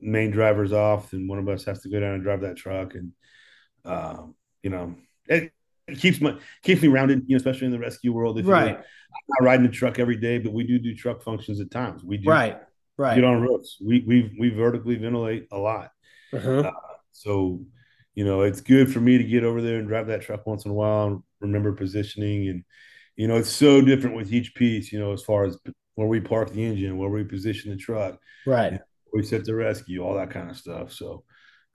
main driver's off, then one of us has to go down and drive that truck, and uh, you know it, it, keeps my keeps me rounded, you know, especially in the rescue world. If right, I'm not riding the truck every day, but we do do truck functions at times. We do right, right. Get on roofs. We we we vertically ventilate a lot. Uh-huh. Uh, so, you know, it's good for me to get over there and drive that truck once in a while and remember positioning. And, you know, it's so different with each piece, you know, as far as where we park the engine, where we position the truck, right? we set the rescue, all that kind of stuff. So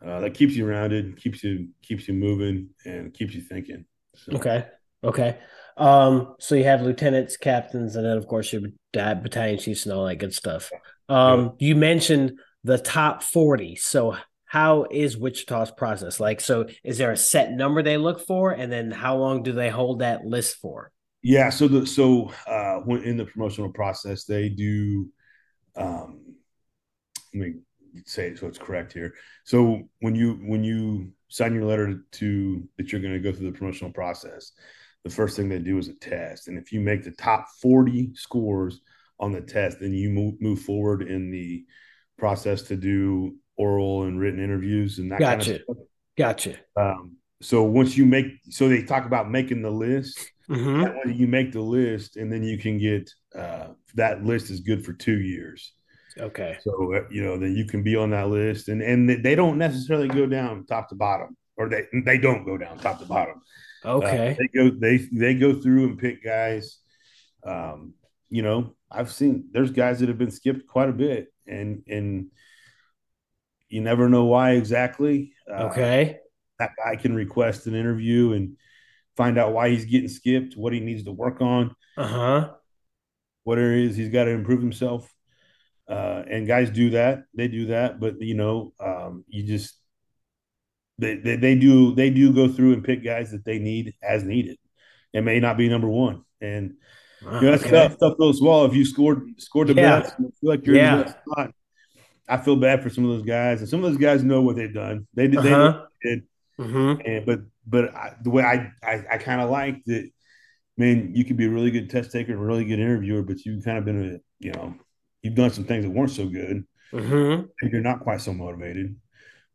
uh, that keeps you rounded, keeps you keeps you moving, and keeps you thinking. So. Okay. Okay. Um, so you have lieutenants, captains, and then of course your battalion chiefs and all that good stuff. Um, yeah. you mentioned the top 40. So how is Wichita's process? Like, so is there a set number they look for? And then how long do they hold that list for? Yeah. So the, so, uh, when in the promotional process, they do, um, let me say it so it's correct here. So when you, when you sign your letter to that you're going to go through the promotional process, the first thing they do is a test. And if you make the top 40 scores on the test, then you move, move forward in the process to do oral and written interviews and that gotcha. kind of stuff. Gotcha. Um, so once you make, so they talk about making the list. Mm-hmm. you make the list, and then you can get uh, that list is good for two years. Okay. So uh, you know then you can be on that list, and and they don't necessarily go down top to bottom, or they they don't go down top to bottom. Okay. Uh, they go they they go through and pick guys. Um, you know, I've seen there's guys that have been skipped quite a bit, and and you never know why exactly. Uh, okay. That guy can request an interview and find out why he's getting skipped, what he needs to work on. Uh huh. What areas he's got to improve himself. Uh, and guys do that. They do that, but you know, um, you just they, they, they do they do go through and pick guys that they need as needed. It may not be number one, and you know, that's okay. tough, tough to swallow. If you scored scored the yeah. best, feel like you're yeah. in the best spot. I feel bad for some of those guys, and some of those guys know what they've done. They did, uh-huh. they did, mm-hmm. and but but I, the way I I, I kind of like that. Man, you could be a really good test taker and a really good interviewer, but you've kind of been a you know you've done some things that weren't so good, mm-hmm. and you're not quite so motivated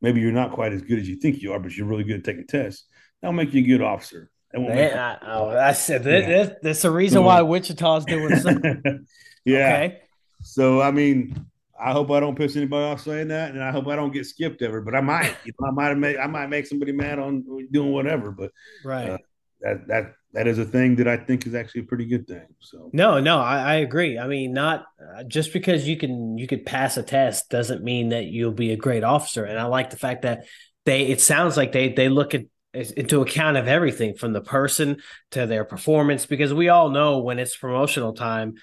maybe you're not quite as good as you think you are, but you're really good at taking tests. That'll make you a good officer. Man, I, oh, I said that, yeah. that, that's the reason why Wichita's doing something. yeah. Okay. So I mean, I hope I don't piss anybody off saying that, and I hope I don't get skipped ever. But I might, you know, I might make I might make somebody mad on doing whatever. But right, uh, that that that is a thing that I think is actually a pretty good thing. So no, no, I, I agree. I mean, not uh, just because you can you could pass a test doesn't mean that you'll be a great officer. And I like the fact that they it sounds like they they look at into account of everything from the person to their performance because we all know when it's promotional time.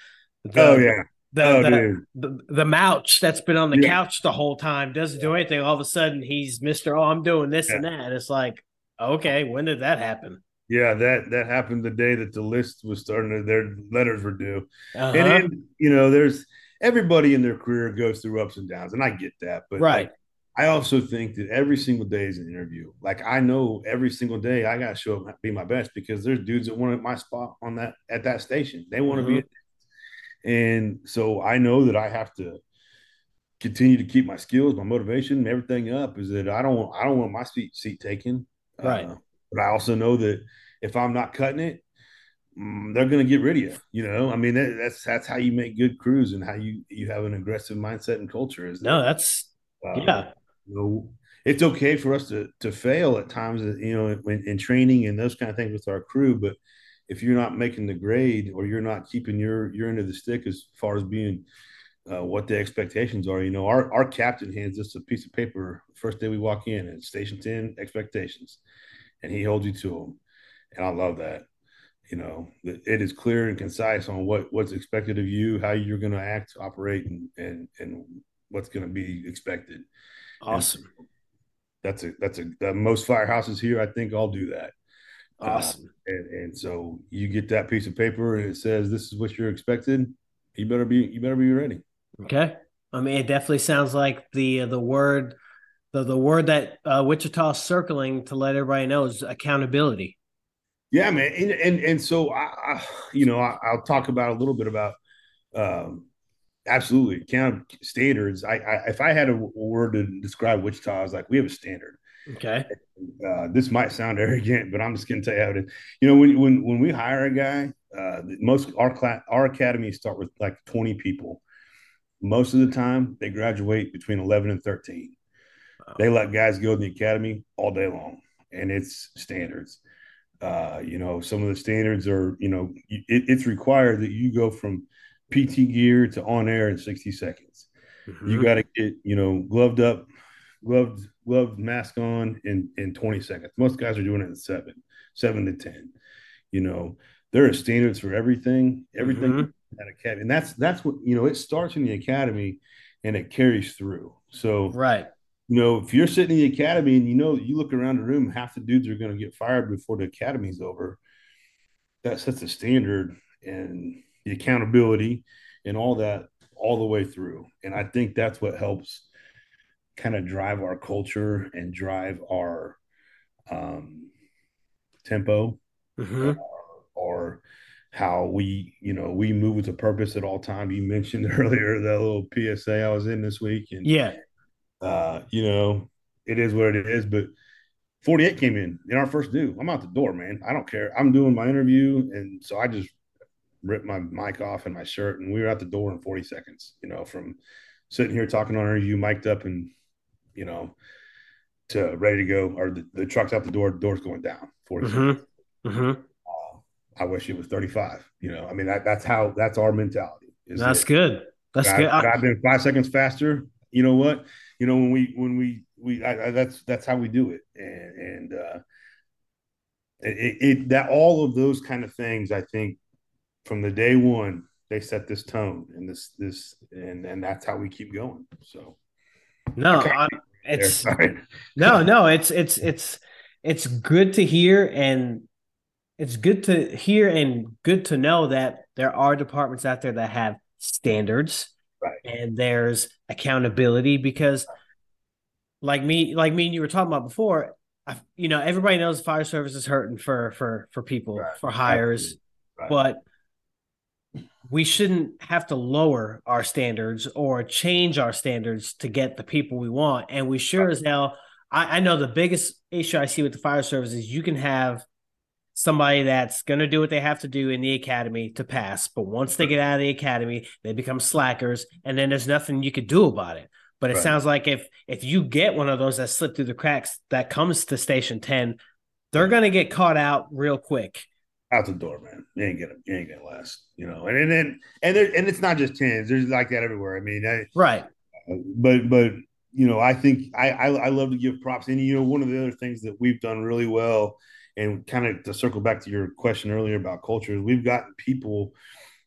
The, oh yeah. The, oh, the, the, the mouch that's been on the yeah. couch the whole time doesn't do anything. All of a sudden, he's Mister. Oh, I'm doing this yeah. and that. It's like, okay, when did that happen? Yeah, that that happened the day that the list was starting. To, their letters were due, uh-huh. and, and, you know, there's everybody in their career goes through ups and downs, and I get that. But right, like, I also think that every single day is an interview. Like I know every single day I got to show up, be my best because there's dudes that want my spot on that at that station. They want to mm-hmm. be, and so I know that I have to continue to keep my skills, my motivation, everything up. Is that I don't I don't want my seat seat taken. Right. Uh, but I also know that if I'm not cutting it, mm, they're going to get rid of you. You know, I mean, that, that's that's how you make good crews and how you you have an aggressive mindset and culture. Is no, that's uh, yeah. You know, it's okay for us to to fail at times. You know, in, in training and those kind of things with our crew, but if you're not making the grade or you're not keeping your your end of the stick as far as being uh, what the expectations are. You know, our, our captain hands us a piece of paper first day we walk in at station 10 expectations and he holds you to them. And I love that. You know, it is clear and concise on what what's expected of you, how you're going to act, operate, and and and what's going to be expected. Awesome. And that's a that's a most firehouses here. I think all do that. Awesome. Uh, and, and so you get that piece of paper and it says this is what you're expected. You better be you better be ready. Okay. I mean, it definitely sounds like the uh, the word the the word that uh, Wichita's circling to let everybody know is accountability. Yeah, man, and and, and so I, I you know, I, will talk about a little bit about um, absolutely count standards. I, I if I had a word to describe Wichita, I was like, we have a standard. Okay. Uh, this might sound arrogant, but I'm just going to tell you how it is. You know, when when when we hire a guy, uh, most our class, our academies start with like 20 people. Most of the time, they graduate between 11 and 13. They let guys go in the academy all day long, and it's standards. Uh, you know, some of the standards are, you know, it, it's required that you go from PT gear to on air in 60 seconds. Mm-hmm. You got to get, you know, gloved up, gloved, gloved mask on in, in 20 seconds. Most guys are doing it in seven, seven to 10. You know, there are standards for everything, everything mm-hmm. at academy. And that's, that's what, you know, it starts in the academy and it carries through. So, right you know, if you're sitting in the academy and you know you look around the room, half the dudes are going to get fired before the academy's over. That sets a standard and the accountability and all that all the way through. And I think that's what helps kind of drive our culture and drive our um, tempo mm-hmm. or, or how we, you know, we move with a purpose at all time. You mentioned earlier that little PSA I was in this week, and yeah, uh, you know, it is what it is. But 48 came in in our first due. I'm out the door, man. I don't care. I'm doing my interview. And so I just ripped my mic off and my shirt, and we were out the door in 40 seconds, you know, from sitting here talking on interview, mic'd up and, you know, to ready to go, or the, the truck's out the door, the door's going down 40 mm-hmm. seconds. Mm-hmm. Uh, I wish it was 35. You know, I mean, that, that's how that's our mentality. That's good. That's good. I, I've been five seconds faster. You know what? you know when we when we we I, I, that's that's how we do it and and uh it, it that all of those kind of things i think from the day one they set this tone and this this and and that's how we keep going so no I, it's no no it's it's it's it's good to hear and it's good to hear and good to know that there are departments out there that have standards Right. And there's accountability because like me, like me and you were talking about before, I, you know, everybody knows fire service is hurting for for for people right. for hires, right. but we shouldn't have to lower our standards or change our standards to get the people we want. And we sure right. as hell, I, I know the biggest issue I see with the fire service is you can have somebody that's going to do what they have to do in the academy to pass. But once they get out of the academy, they become slackers, and then there's nothing you could do about it. But it right. sounds like if if you get one of those that slip through the cracks that comes to station ten, they're going to get caught out real quick. Out the door, man. You ain't gonna, you ain't gonna last, you know. And and then and there, and it's not just tens. There's like that everywhere. I mean, I, right. But but you know, I think I, I I love to give props. And you know, one of the other things that we've done really well and kind of to circle back to your question earlier about cultures, we've gotten people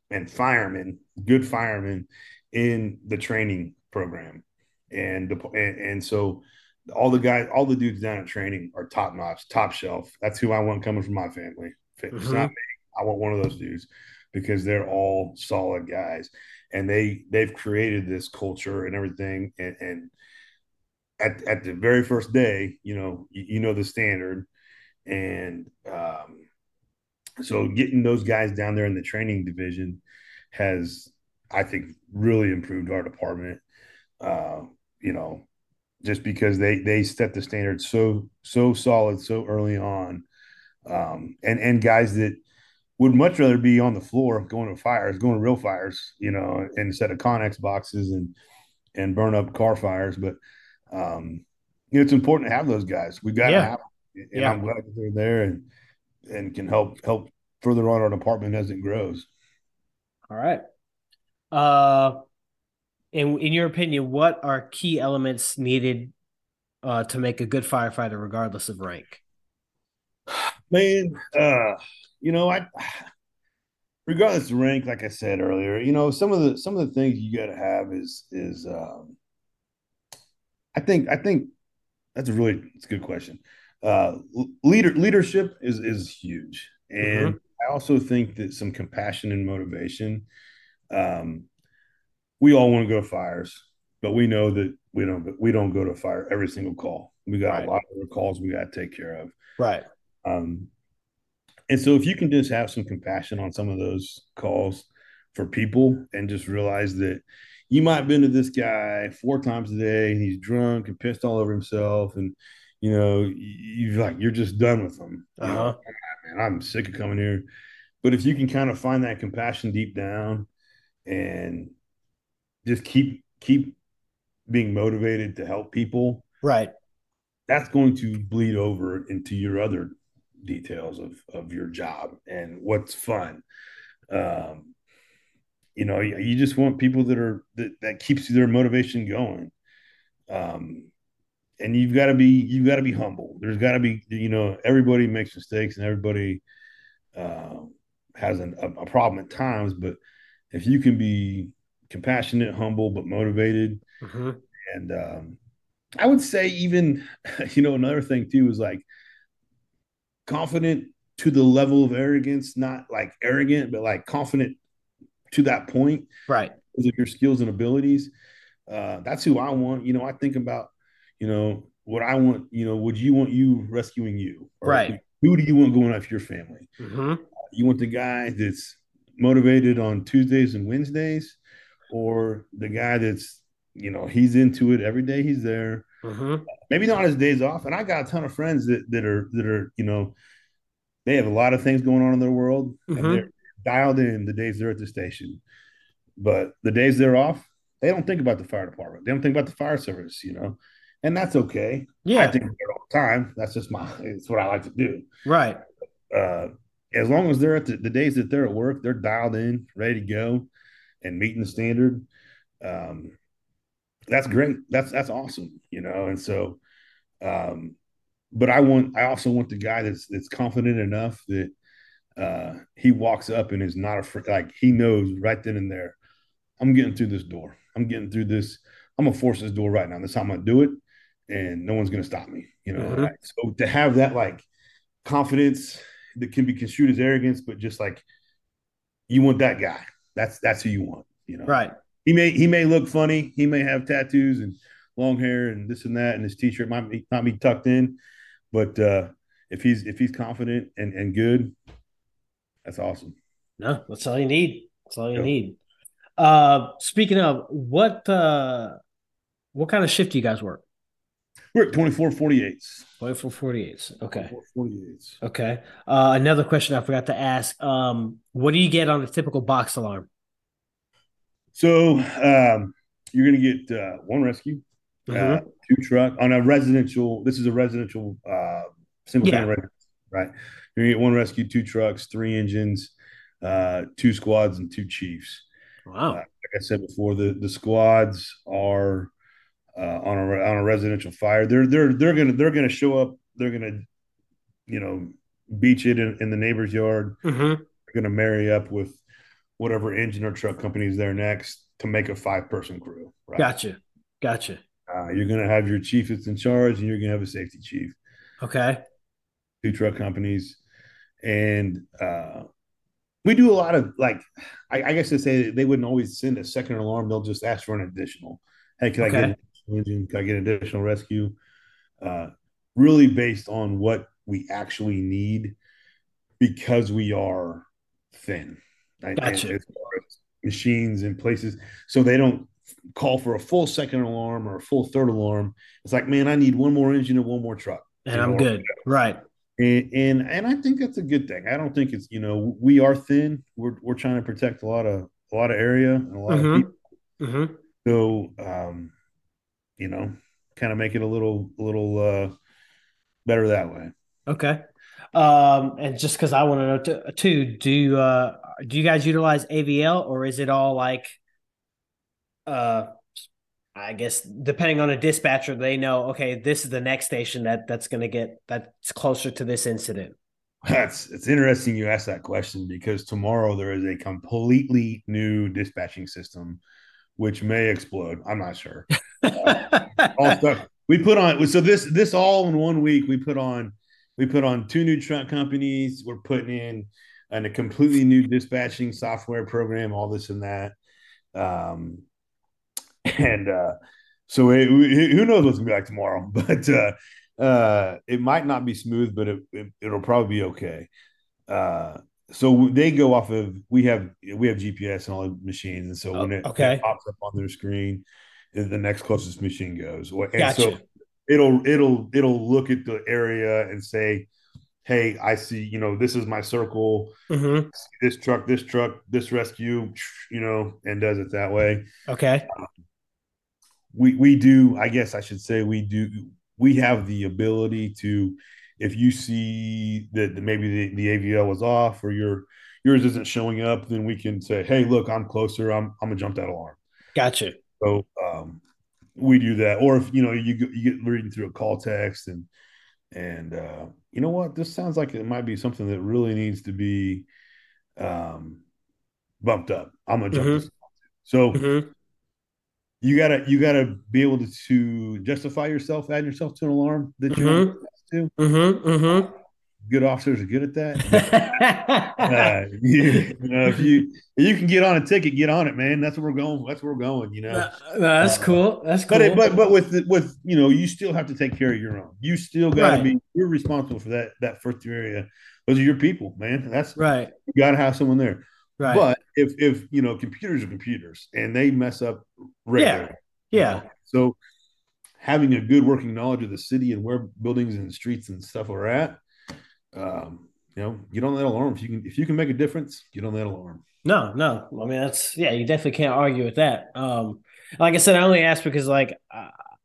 and firemen, good firemen, in the training program, and the, and, and so all the guys, all the dudes down at training are top notch, top shelf. That's who I want coming from my family. It's mm-hmm. not me. I want one of those dudes because they're all solid guys, and they they've created this culture and everything. And, and at at the very first day, you know, you, you know the standard and um, so getting those guys down there in the training division has, I think, really improved our department. Uh, you know, just because they they set the standard so so solid so early on, um, and and guys that would much rather be on the floor going to fires, going to real fires, you know, instead of Connex boxes and and burn up car fires. But um, you know, it's important to have those guys. We've got to yeah. have and yeah. I'm glad that they're there and and can help help further on our department as it grows. All right. Uh, in in your opinion, what are key elements needed uh, to make a good firefighter, regardless of rank? Man, uh, you know, I regardless of rank, like I said earlier, you know, some of the some of the things you got to have is is um, I think I think that's a really it's a good question uh, leader leadership is is huge, and mm-hmm. I also think that some compassion and motivation. Um, we all want to go to fires, but we know that we don't we don't go to fire every single call. We got right. a lot of calls we got to take care of. Right. Um, and so if you can just have some compassion on some of those calls for people and just realize that you might have been to this guy four times a day and he's drunk and pissed all over himself and you know, you like you're just done with them. Uh-huh. man, I'm sick of coming here. But if you can kind of find that compassion deep down and just keep keep being motivated to help people, Right. That's going to bleed over into your other details of of your job and what's fun. Um, you know, you just want people that are that, that keeps their motivation going. Um, and you've got to be you've got to be humble. There's got to be you know everybody makes mistakes and everybody uh, has an, a, a, problem at times, but if you can be compassionate, humble, but motivated, mm-hmm. and um, I would say even you know another thing too is like confident to the level of arrogance, not like arrogant, but like confident to that point, right? Because of your skills and abilities. Uh, that's who I want. You know, I think about you know, what I want, you know, would you want you rescuing you? right. Who do you want going after your family? Mm-hmm. You want the guy that's motivated on Tuesdays and Wednesdays, or the guy that's, you know, he's into it every day. He's there. Mm-hmm. Maybe not his days off. And I got a ton of friends that that are that are, you know, they have a lot of things going on in their world, mm-hmm. and they're dialed in the days they're at the station. But the days they're off, they don't think about the fire department. They don't think about the fire service. You know, and that's okay. Yeah, I think all the time. That's just my. It's what I like to do. Right. Uh, as long as they're at the, the, days that they're at work, they're dialed in, ready to go, and meeting the standard. Um, that's great. That's that's awesome. You know, and so, um, but I want. I also want the guy that's that's confident enough that uh, he walks up and is not afraid. Like he knows right then and there, I'm getting through this door. I'm getting through this. I'm gonna force this door right now. That's how I'm gonna do it and no one's going to stop me. You know, mm-hmm. right? so to have that like confidence that can be construed as arrogance, but just like you want that guy. That's that's who you want. You know, right? He may he may look funny. He may have tattoos and long hair and this and that, and his t-shirt might be not be tucked in, but uh, if he's if he's confident and and good, that's awesome. No, that's all you need. That's all you yep. need. Uh, speaking of what, uh, what kind of shift do you guys work? We're at 24 48s. 24 48s. Okay. 48s. Okay. Uh, another question I forgot to ask. Um, what do you get on a typical box alarm? So um, you're going to get uh, one rescue, uh, mm-hmm. uh, two truck on a residential. This is a residential uh, single yeah. family, right? You're going to get one rescue, two trucks, three engines, uh, two squads, and two chiefs. Wow. Uh, like I said before, the, the squads are uh, on a on a residential fire. They're they're they're gonna they're gonna show up. They're gonna you know beach it in, in the neighbor's yard. Mm-hmm. They're gonna marry up with whatever engine or truck company is there next to make a five person crew. Right? Gotcha, gotcha. Uh, you're gonna have your chief that's in charge, and you're gonna have a safety chief. Okay. Two truck companies, and uh, we do a lot of like I, I guess to say they wouldn't always send a second alarm; they'll just ask for an additional. Hey, can okay. I get engine? Can I get additional rescue? Uh, really based on what we actually need because we are thin. Gotcha. machines and places, so they don't call for a full second alarm or a full third alarm. It's like, man, I need one more engine and one more truck, and I'm good. Right. And, and and I think that's a good thing. I don't think it's you know we are thin. We're we're trying to protect a lot of a lot of area and a lot mm-hmm. of people. Mm-hmm. So um, you know, kind of make it a little a little uh, better that way. Okay. Um, and just because I want to know t- too, do uh, do you guys utilize AVL or is it all like, uh, I guess depending on a dispatcher, they know okay, this is the next station that that's going to get that's closer to this incident. That's it's interesting you ask that question because tomorrow there is a completely new dispatching system which may explode. I'm not sure. Uh, we put on. So this this all in one week. We put on we put on two new truck companies. We're putting in and a completely new dispatching software program. All this and that. Um, and uh, so it, who knows what's gonna be like tomorrow, but uh, uh, it might not be smooth, but it, it, will probably be okay. Uh, so they go off of we have we have GPS on all the machines, and so when it, okay. it pops up on their screen, the next closest machine goes. And gotcha. so it'll it'll it'll look at the area and say, "Hey, I see. You know, this is my circle. Mm-hmm. This truck, this truck, this rescue. You know, and does it that way. Okay. Um, we we do. I guess I should say we do. We have the ability to, if you see that maybe the, the AVL was off or your yours isn't showing up, then we can say, "Hey, look, I'm closer. I'm I'm gonna jump that alarm." Gotcha. So um, we do that, or if you know you you get reading through a call text and and uh, you know what, this sounds like it might be something that really needs to be um, bumped up. I'm gonna jump mm-hmm. this. So mm-hmm. you gotta you gotta be able to, to, justify yourself, add yourself to an alarm that you mm-hmm. to. Good officers are good at that. uh, you, you, know, if you if you can get on a ticket, get on it, man. That's where we're going. That's where we're going. You know, no, no, that's uh, cool. That's cool. But it, but but with with you know, you still have to take care of your own. You still got to right. be. You're responsible for that that first area. Those are your people, man. That's right. You got to have someone there. Right. But if if you know, computers are computers, and they mess up regularly. Yeah. Yeah. So having a good working knowledge of the city and where buildings and streets and stuff are at um, you know, get on that alarm. If you can, if you can make a difference, get on that alarm. No, no. I mean, that's yeah. You definitely can't argue with that. Um, like I said, I only asked because like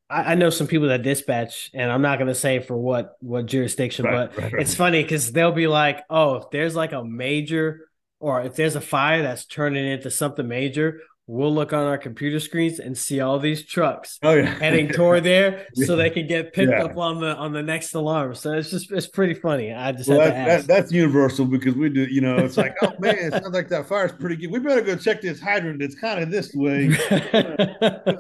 I, I know some people that dispatch, and I'm not going to say for what what jurisdiction, right, but right, right. it's funny because they'll be like, oh, if there's like a major or if there's a fire that's turning into something major, we'll look on our computer screens and see all these trucks oh, yeah. heading toward there yeah. so they can get picked yeah. up on the on the next alarm. So it's just it's pretty funny. I just well, that, that, that's universal because we do, you know, it's like, oh man, it sounds like that fire's pretty good. We better go check this hydrant. It's kind of this way.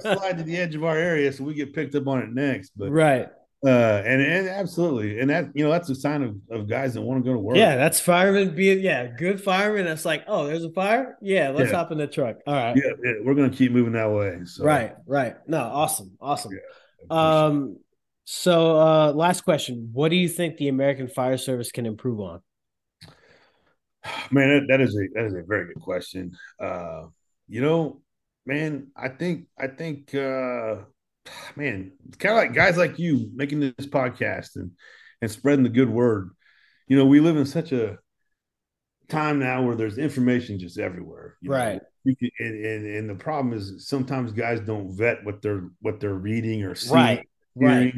slide to the edge of our area so we get picked up on it next. But right. Uh, and, and absolutely, and that you know that's a sign of, of guys that want to go to work. Yeah, that's firemen being yeah, good firemen. That's like, oh, there's a fire. Yeah, let's yeah. hop in the truck. All right. Yeah, yeah, we're gonna keep moving that way. So. Right, right. No, awesome, awesome. Yeah, um, so uh, last question: What do you think the American Fire Service can improve on? Man, that, that is a that is a very good question. Uh, you know, man, I think I think uh man, it's kind of like guys like you making this podcast and and spreading the good word. You know, we live in such a time now where there's information just everywhere. right. Know? Can, and, and, and the problem is sometimes guys don't vet what they're what they're reading or seeing. Right. Right.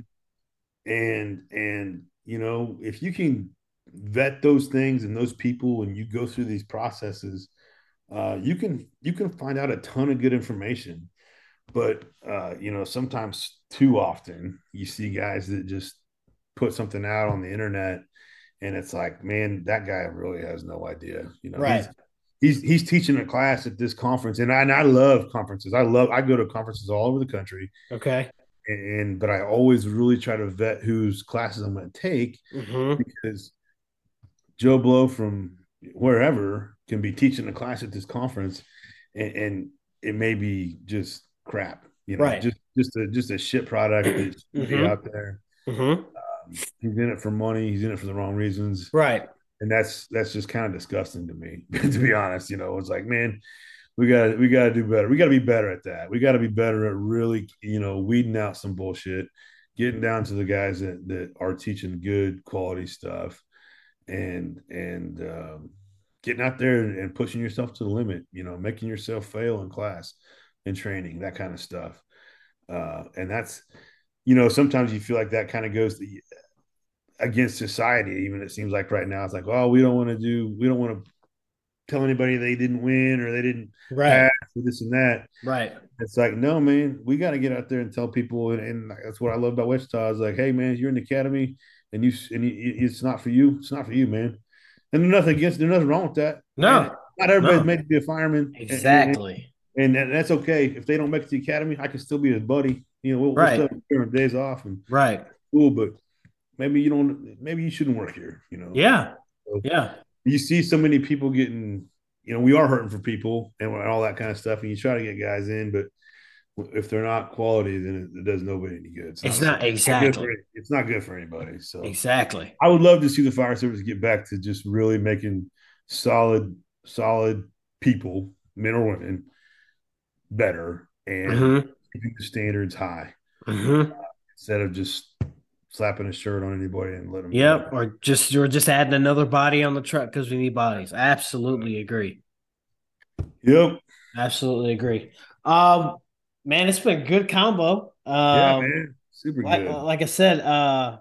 And and you know, if you can vet those things and those people and you go through these processes, uh, you can you can find out a ton of good information but uh, you know, sometimes too often you see guys that just put something out on the internet and it's like, man, that guy really has no idea. You know, right. he's, he's he's teaching a class at this conference, and I and I love conferences. I love I go to conferences all over the country. Okay. And but I always really try to vet whose classes I'm going to take mm-hmm. because Joe Blow from wherever can be teaching a class at this conference, and, and it may be just crap. You know, right. just just a just a shit product that's mm-hmm. out there. Mm-hmm. Um, he's in it for money. He's in it for the wrong reasons. Right. And that's that's just kind of disgusting to me, to be honest. You know, it's like, man, we got we got to do better. We got to be better at that. We got to be better at really, you know, weeding out some bullshit, getting down to the guys that that are teaching good quality stuff, and and um, getting out there and, and pushing yourself to the limit. You know, making yourself fail in class in training, that kind of stuff. Uh, and that's, you know, sometimes you feel like that kind of goes the, against society. Even it seems like right now, it's like, oh, we don't want to do, we don't want to tell anybody they didn't win or they didn't right or this and that. Right. It's like, no, man, we got to get out there and tell people. And, and, that's what I love about Wichita is like, hey, man, you're in the academy and you and you, it's not for you. It's not for you, man. And there's nothing against. There's nothing wrong with that. No, and not everybody's no. made to be a fireman. Exactly and, that's okay. If they don't make it to the academy, I can still be his buddy. You know, we'll, right. we'll days off and right. Cool, but maybe you don't. Maybe you shouldn't work here. You know. Yeah. So yeah. You see so many people getting. You know, we are hurting for people and all that kind of stuff, and you try to get guys in, but if they're not quality, then it, does nobody any good. It's, it's not, not, exactly. It's, it's not good for anybody. So exactly. I would love to see the fire service get back to just really making solid, solid people, men or women, better and mm-hmm. keeping the standards high mm-hmm. uh, instead of just slapping a shirt on anybody and let them. Yep, or just or just adding another body on the truck because we need bodies. absolutely agree. Yep, absolutely agree. Um, Man, it's been a good combo. Um, yeah, man, super like, good. Like I said, uh,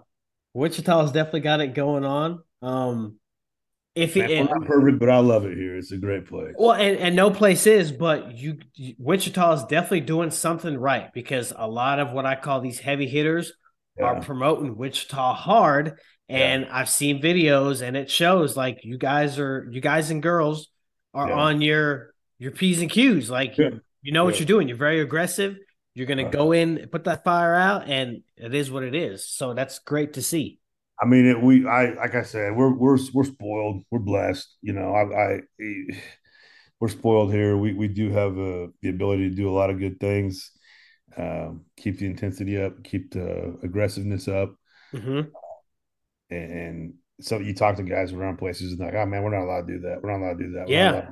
Wichita's definitely got it going on. Um, if it, not perfect, but I love it here. It's a great place. Well, and, and no place is, but you, you Wichita is definitely doing something right because a lot of what I call these heavy hitters yeah. are promoting Wichita hard. And yeah. I've seen videos and it shows like you guys are you guys and girls are yeah. on your your P's and Q's. Like you, you know what you're doing. You're very aggressive. You're gonna go in, put that fire out, and it is what it is. So that's great to see. I mean, it, we, I, like I said, we're, we're, we're spoiled. We're blessed. You know, I, I we're spoiled here. We, we do have uh, the ability to do a lot of good things. Um, keep the intensity up, keep the aggressiveness up. Mm-hmm. And, and, so you talk to guys around places and like, oh man, we're not allowed to do that. We're not allowed to do that. yeah.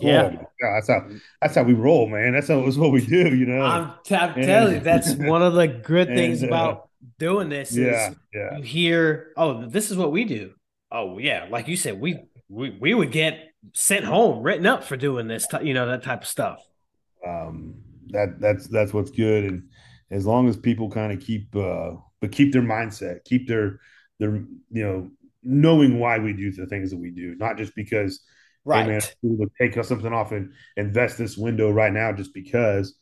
Yeah, oh, that's how that's how we roll, man. That's how that's what we do, you know. I'm, t- I'm telling you, that's one of the good things and, uh, about doing this yeah, yeah. you hear, oh, this is what we do. Oh, yeah, like you said, we we, we would get sent home, written up for doing this, t- you know, that type of stuff. Um, that that's that's what's good, and as long as people kind of keep, uh, but keep their mindset, keep their their you know knowing why we do the things that we do, not just because right hey man, take something off and invest this window right now just because.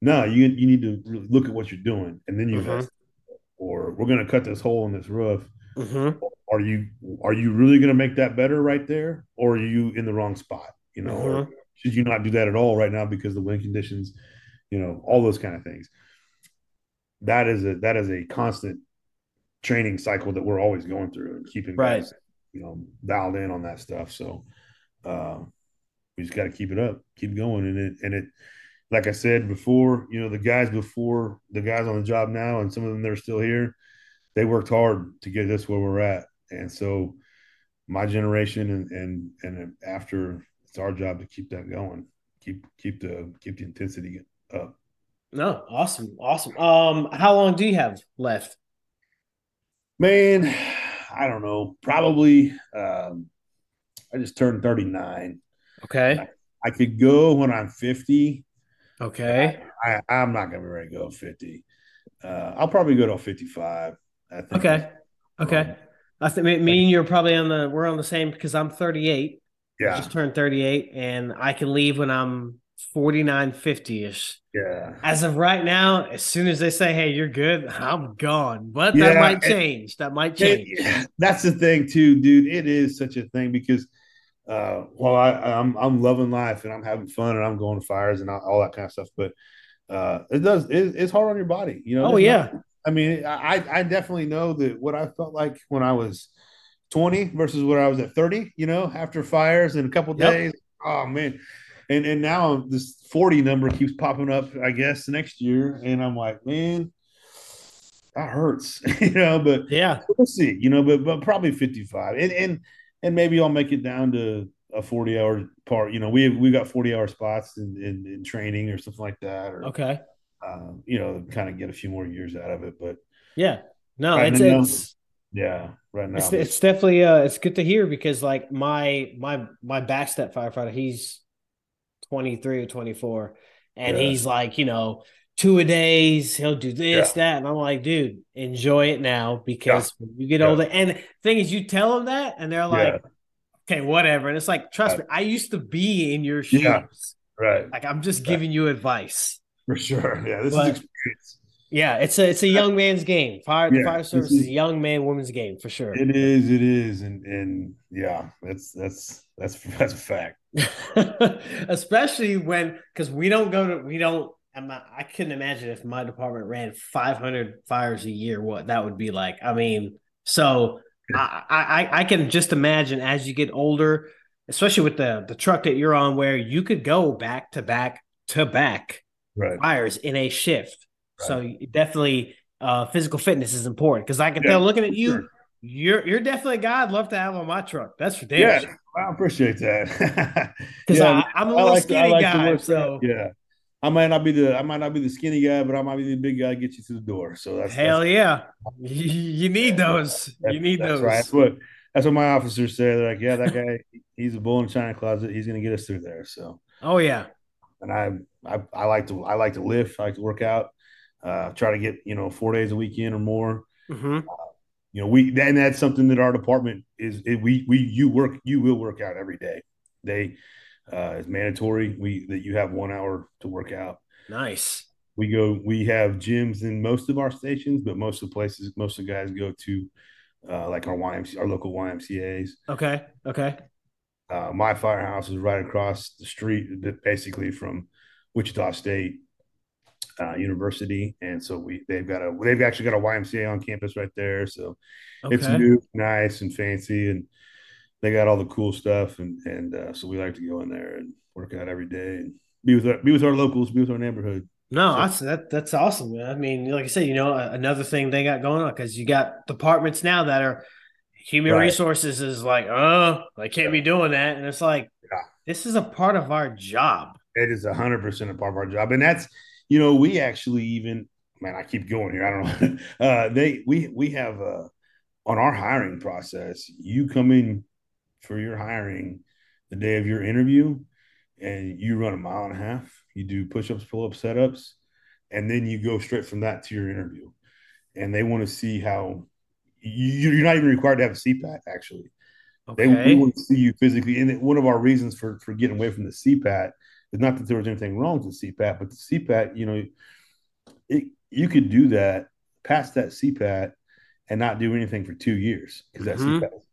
No, you you need to look at what you're doing, and then you mm-hmm. invest or we're going to cut this hole in this roof. Mm-hmm. Are you are you really going to make that better right there, or are you in the wrong spot? You know, mm-hmm. or should you not do that at all right now because the wind conditions, you know, all those kind of things. That is a that is a constant training cycle that we're always going through and keeping right. guys, you know, dialed in on that stuff. So uh, we just got to keep it up, keep going, and it and it like I said before, you know, the guys before the guys on the job now, and some of them that are still here, they worked hard to get us where we're at. And so my generation and and and after it's our job to keep that going. Keep keep the keep the intensity up. No, awesome, awesome. Um, how long do you have left? Man, I don't know. Probably um I just turned 39. Okay. I, I could go when I'm 50 Okay. I, am not to be ready to go 50. Uh, I'll probably go to 55. I think. Okay. Okay. Um, I think me, me and you're probably on the, we're on the same because I'm 38. Yeah. I just turned 38 and I can leave when I'm 49, 50 ish. Yeah. As of right now, as soon as they say, hey, you're good, I'm gone. But yeah, that might change. That might change. It, that's the thing, too, dude. It is such a thing because – uh, well, I, I'm I'm loving life and I'm having fun and I'm going to fires and all, that kind of stuff. But uh, it does it, it's hard on your body, you know. Oh yeah. Not, I mean, I I definitely know that what I felt like when I was 20 versus what I was at 30. You know, after fires in a couple yep. days. Oh man. And and now this 40 number keeps popping up, I guess, next year. And I'm like, man, that hurts, you know, but yeah, we'll see, you know, but but probably 55. And and and maybe I'll make it down to a 40 hour part. You know, we we got 40 hour spots in, in, in training or something like that. Or, okay. Um, you know, kind of get a few more years out of it. But yeah, no, right it's, now, it's, yeah, right now. It's, it's definitely, uh, it's good to hear because like my, my, my backstep firefighter, he's 23 or 24 and yeah. he's like, you know, two a days. He'll do this, yeah. that, and I'm like, dude, enjoy it now because yeah. when you get yeah. older. And thing is, you tell them that, and they're like, okay, whatever. And it's like, trust me, I used to be in your shoes. Right. Like I'm just giving you advice. For sure. Yeah, this but, is experience. Yeah, it's a it's a young man's game. Fire the fire service is, is a young man woman's game for sure. It is, it is, and and yeah, that's that's that's that's a fact. Especially when because we don't go to we don't I'm I couldn't imagine if my department ran 500 fires a year, what that would be like. I mean, so I, I, I can just imagine as you get older, especially with the the truck that you're on, where you could go back to back to back right. fires in a shift. Right. So definitely, uh, physical fitness is important because I can yeah, tell looking at you, sure. you're you're definitely a guy I'd love to have on my truck. That's for damn yeah, sure. I appreciate that because yeah, I'm a little like, skinny like guy. So yeah, I might not be the I might not be the skinny guy, but I might be the big guy to get you to the door. So that's hell that's, yeah. You need those. You need that's those. Right. That's what that's what my officers say. They're like, yeah, that guy, he's a bull in a china closet. He's gonna get us through there. So oh yeah. and I, I I like to I like to lift. I like to work out. Uh, try to get you know four days a weekend or more. Mm-hmm. Uh, you know, we and that's something that our department is. It, we we you work you will work out every day. They uh, it's mandatory. We that you have one hour to work out. Nice. We go. We have gyms in most of our stations, but most of the places, most of the guys go to uh, like our YMCA, our local YMCA's. Okay. Okay. Uh, my firehouse is right across the street, basically from Wichita State uh, University, and so we they've got a they've actually got a YMCA on campus right there. So Okay. it's new, nice, and fancy, and they got all the cool stuff, and and uh, so we like to go in there and work out every day and be with our, be with our locals, be with our neighborhood. No, So- that's that that's awesome. Man. I mean, like I said, you know, another thing they got going on because you got departments now that are human Right. resources is like, oh, I can't be doing that, and it's like, Yeah. this is a part of our job. It is hundred percent a part of our job, and that's you know we actually even man, I keep going here. I don't know. Uh, they we we have uh, on our hiring process. You come in for your hiring the day of your interview, and you run a mile and a half. You do push ups, pull ups, setups, and then you go straight from that to your interview. And they want to see how you, you're not even required to have a CPAT actually. They, Okay. we want to see you physically. And one of our reasons for, for getting away from the CPAT is not that there was anything wrong with the CPAT, but the CPAT, you know, it, you could do that, pass that CPAT, and not do anything for two years because that Mhm. CPAT is.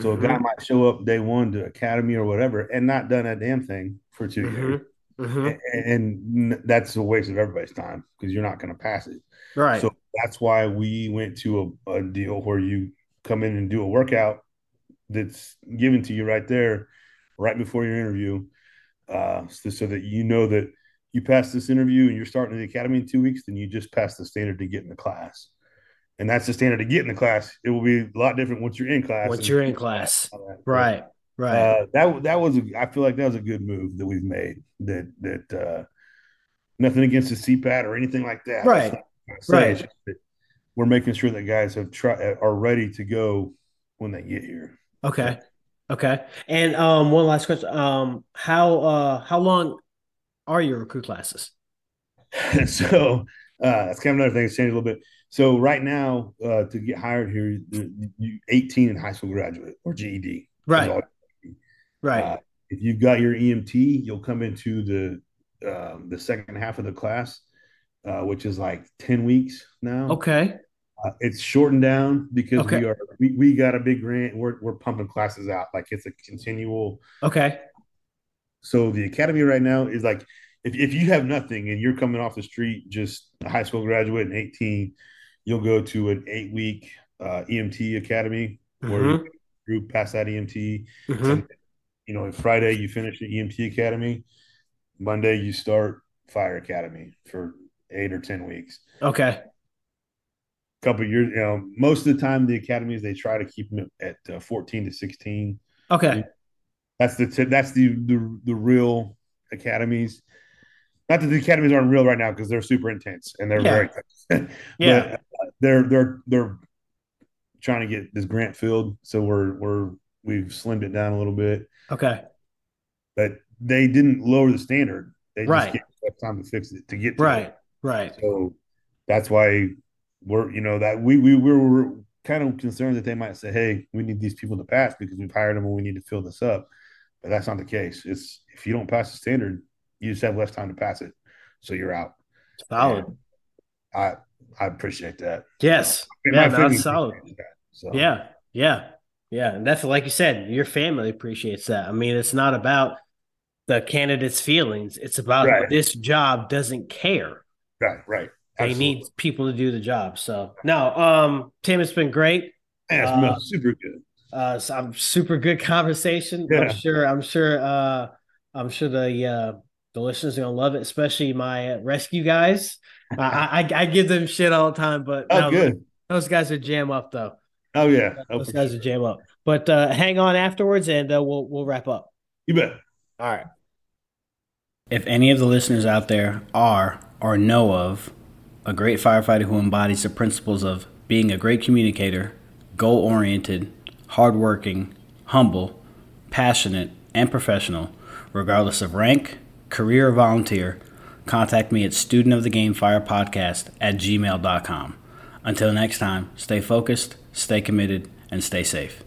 So a guy Mhm. might show up day one to academy or whatever and not done a damn thing for 2 years. Mhm. Mhm. And, and that's a waste of everybody's time because you're not going to pass it. right. So that's why we went to a, a deal where you come in and do a workout that's given to you right there, right before your interview, uh, so, so that you know that you pass this interview and you're starting the academy in two weeks, then you just pass the standard to get in the class. And that's the standard to get in the class. It will be a lot different once you're in class. Once you're in class, that. right, right. Uh, that that was a, I feel like that was a good move that we've made. That that uh, nothing against the CPAT or anything like that. Right. Not what I'm saying. Right. That We're making sure that guys have try are ready to go when they get here. Okay. Okay. And um one last question. Um how uh how long are your recruit classes? so uh, that's kind of another thing that's changed a little bit. So right now, uh, to get hired here, you, you 18 and high school graduate or GED. is Right. Uh, if you've got your EMT, you'll come into the um, the second half of the class, uh, which is like 10 weeks now. okay. Uh, it's shortened down because Okay. we are we, we got a big grant. We're we're pumping classes out like it's a continual. Okay. So the academy right now is like if if you have nothing and you're coming off the street, just a high school graduate and 18, you'll go to an eight week uh, EMT academy where Mhm. you group pass that EMT. Mhm. And, you know, Friday you finish the EMT academy. Monday you start fire academy for eight or ten weeks. Okay. A couple years, you know, most of the time the academies they try to keep them at uh, 14 to 16. Okay. That's the that's the the, the real academies. Not that the academies aren't real right now because they're super intense and they're Yeah. very Yeah. But, they're they're they're trying to get this grant filled, so we're we're we've slimmed it down a little bit, Okay. but they didn't lower the standard. They just Right. gave us time to fix it to get to Right. it. Right. So that's why we're you know that we we, we were kind of concerned that they might say, hey, we need these people to pass because we've hired them and we need to fill this up. But that's not the case. It's if you don't pass the standard, you just have less time to pass it, so you're out. Solid. I I appreciate that. Yes. And Yeah, my no, family that's solid. that. So Yeah. Yeah. Yeah. And definitely, like you said, your family appreciates that. I mean, it's not about the candidate's feelings. It's about Right. this job doesn't care. right, right. They Absolutely. need people to do the job. So no, um, Tim, it's been great. Man, it's uh, been super good. Uh, so I'm super good conversation. Yeah. I'm sure. I'm sure. Uh, I'm sure the uh, the listeners are gonna love it, especially my uh, rescue guys. I, I I give them shit all the time, but Oh, no, good. those guys are jam up though. Oh yeah. Oh, Those for guys sure. are jam up. But uh, hang on afterwards, and uh, we'll we'll wrap up. You bet. All right. If any of the listeners out there are or know of a great firefighter who embodies the principles of being a great communicator, goal oriented, hardworking, humble, passionate, and professional, regardless of rank, career or volunteer, contact me at studentofthegamefirepodcast at gmail.com. Until next time, stay focused, stay committed, and stay safe.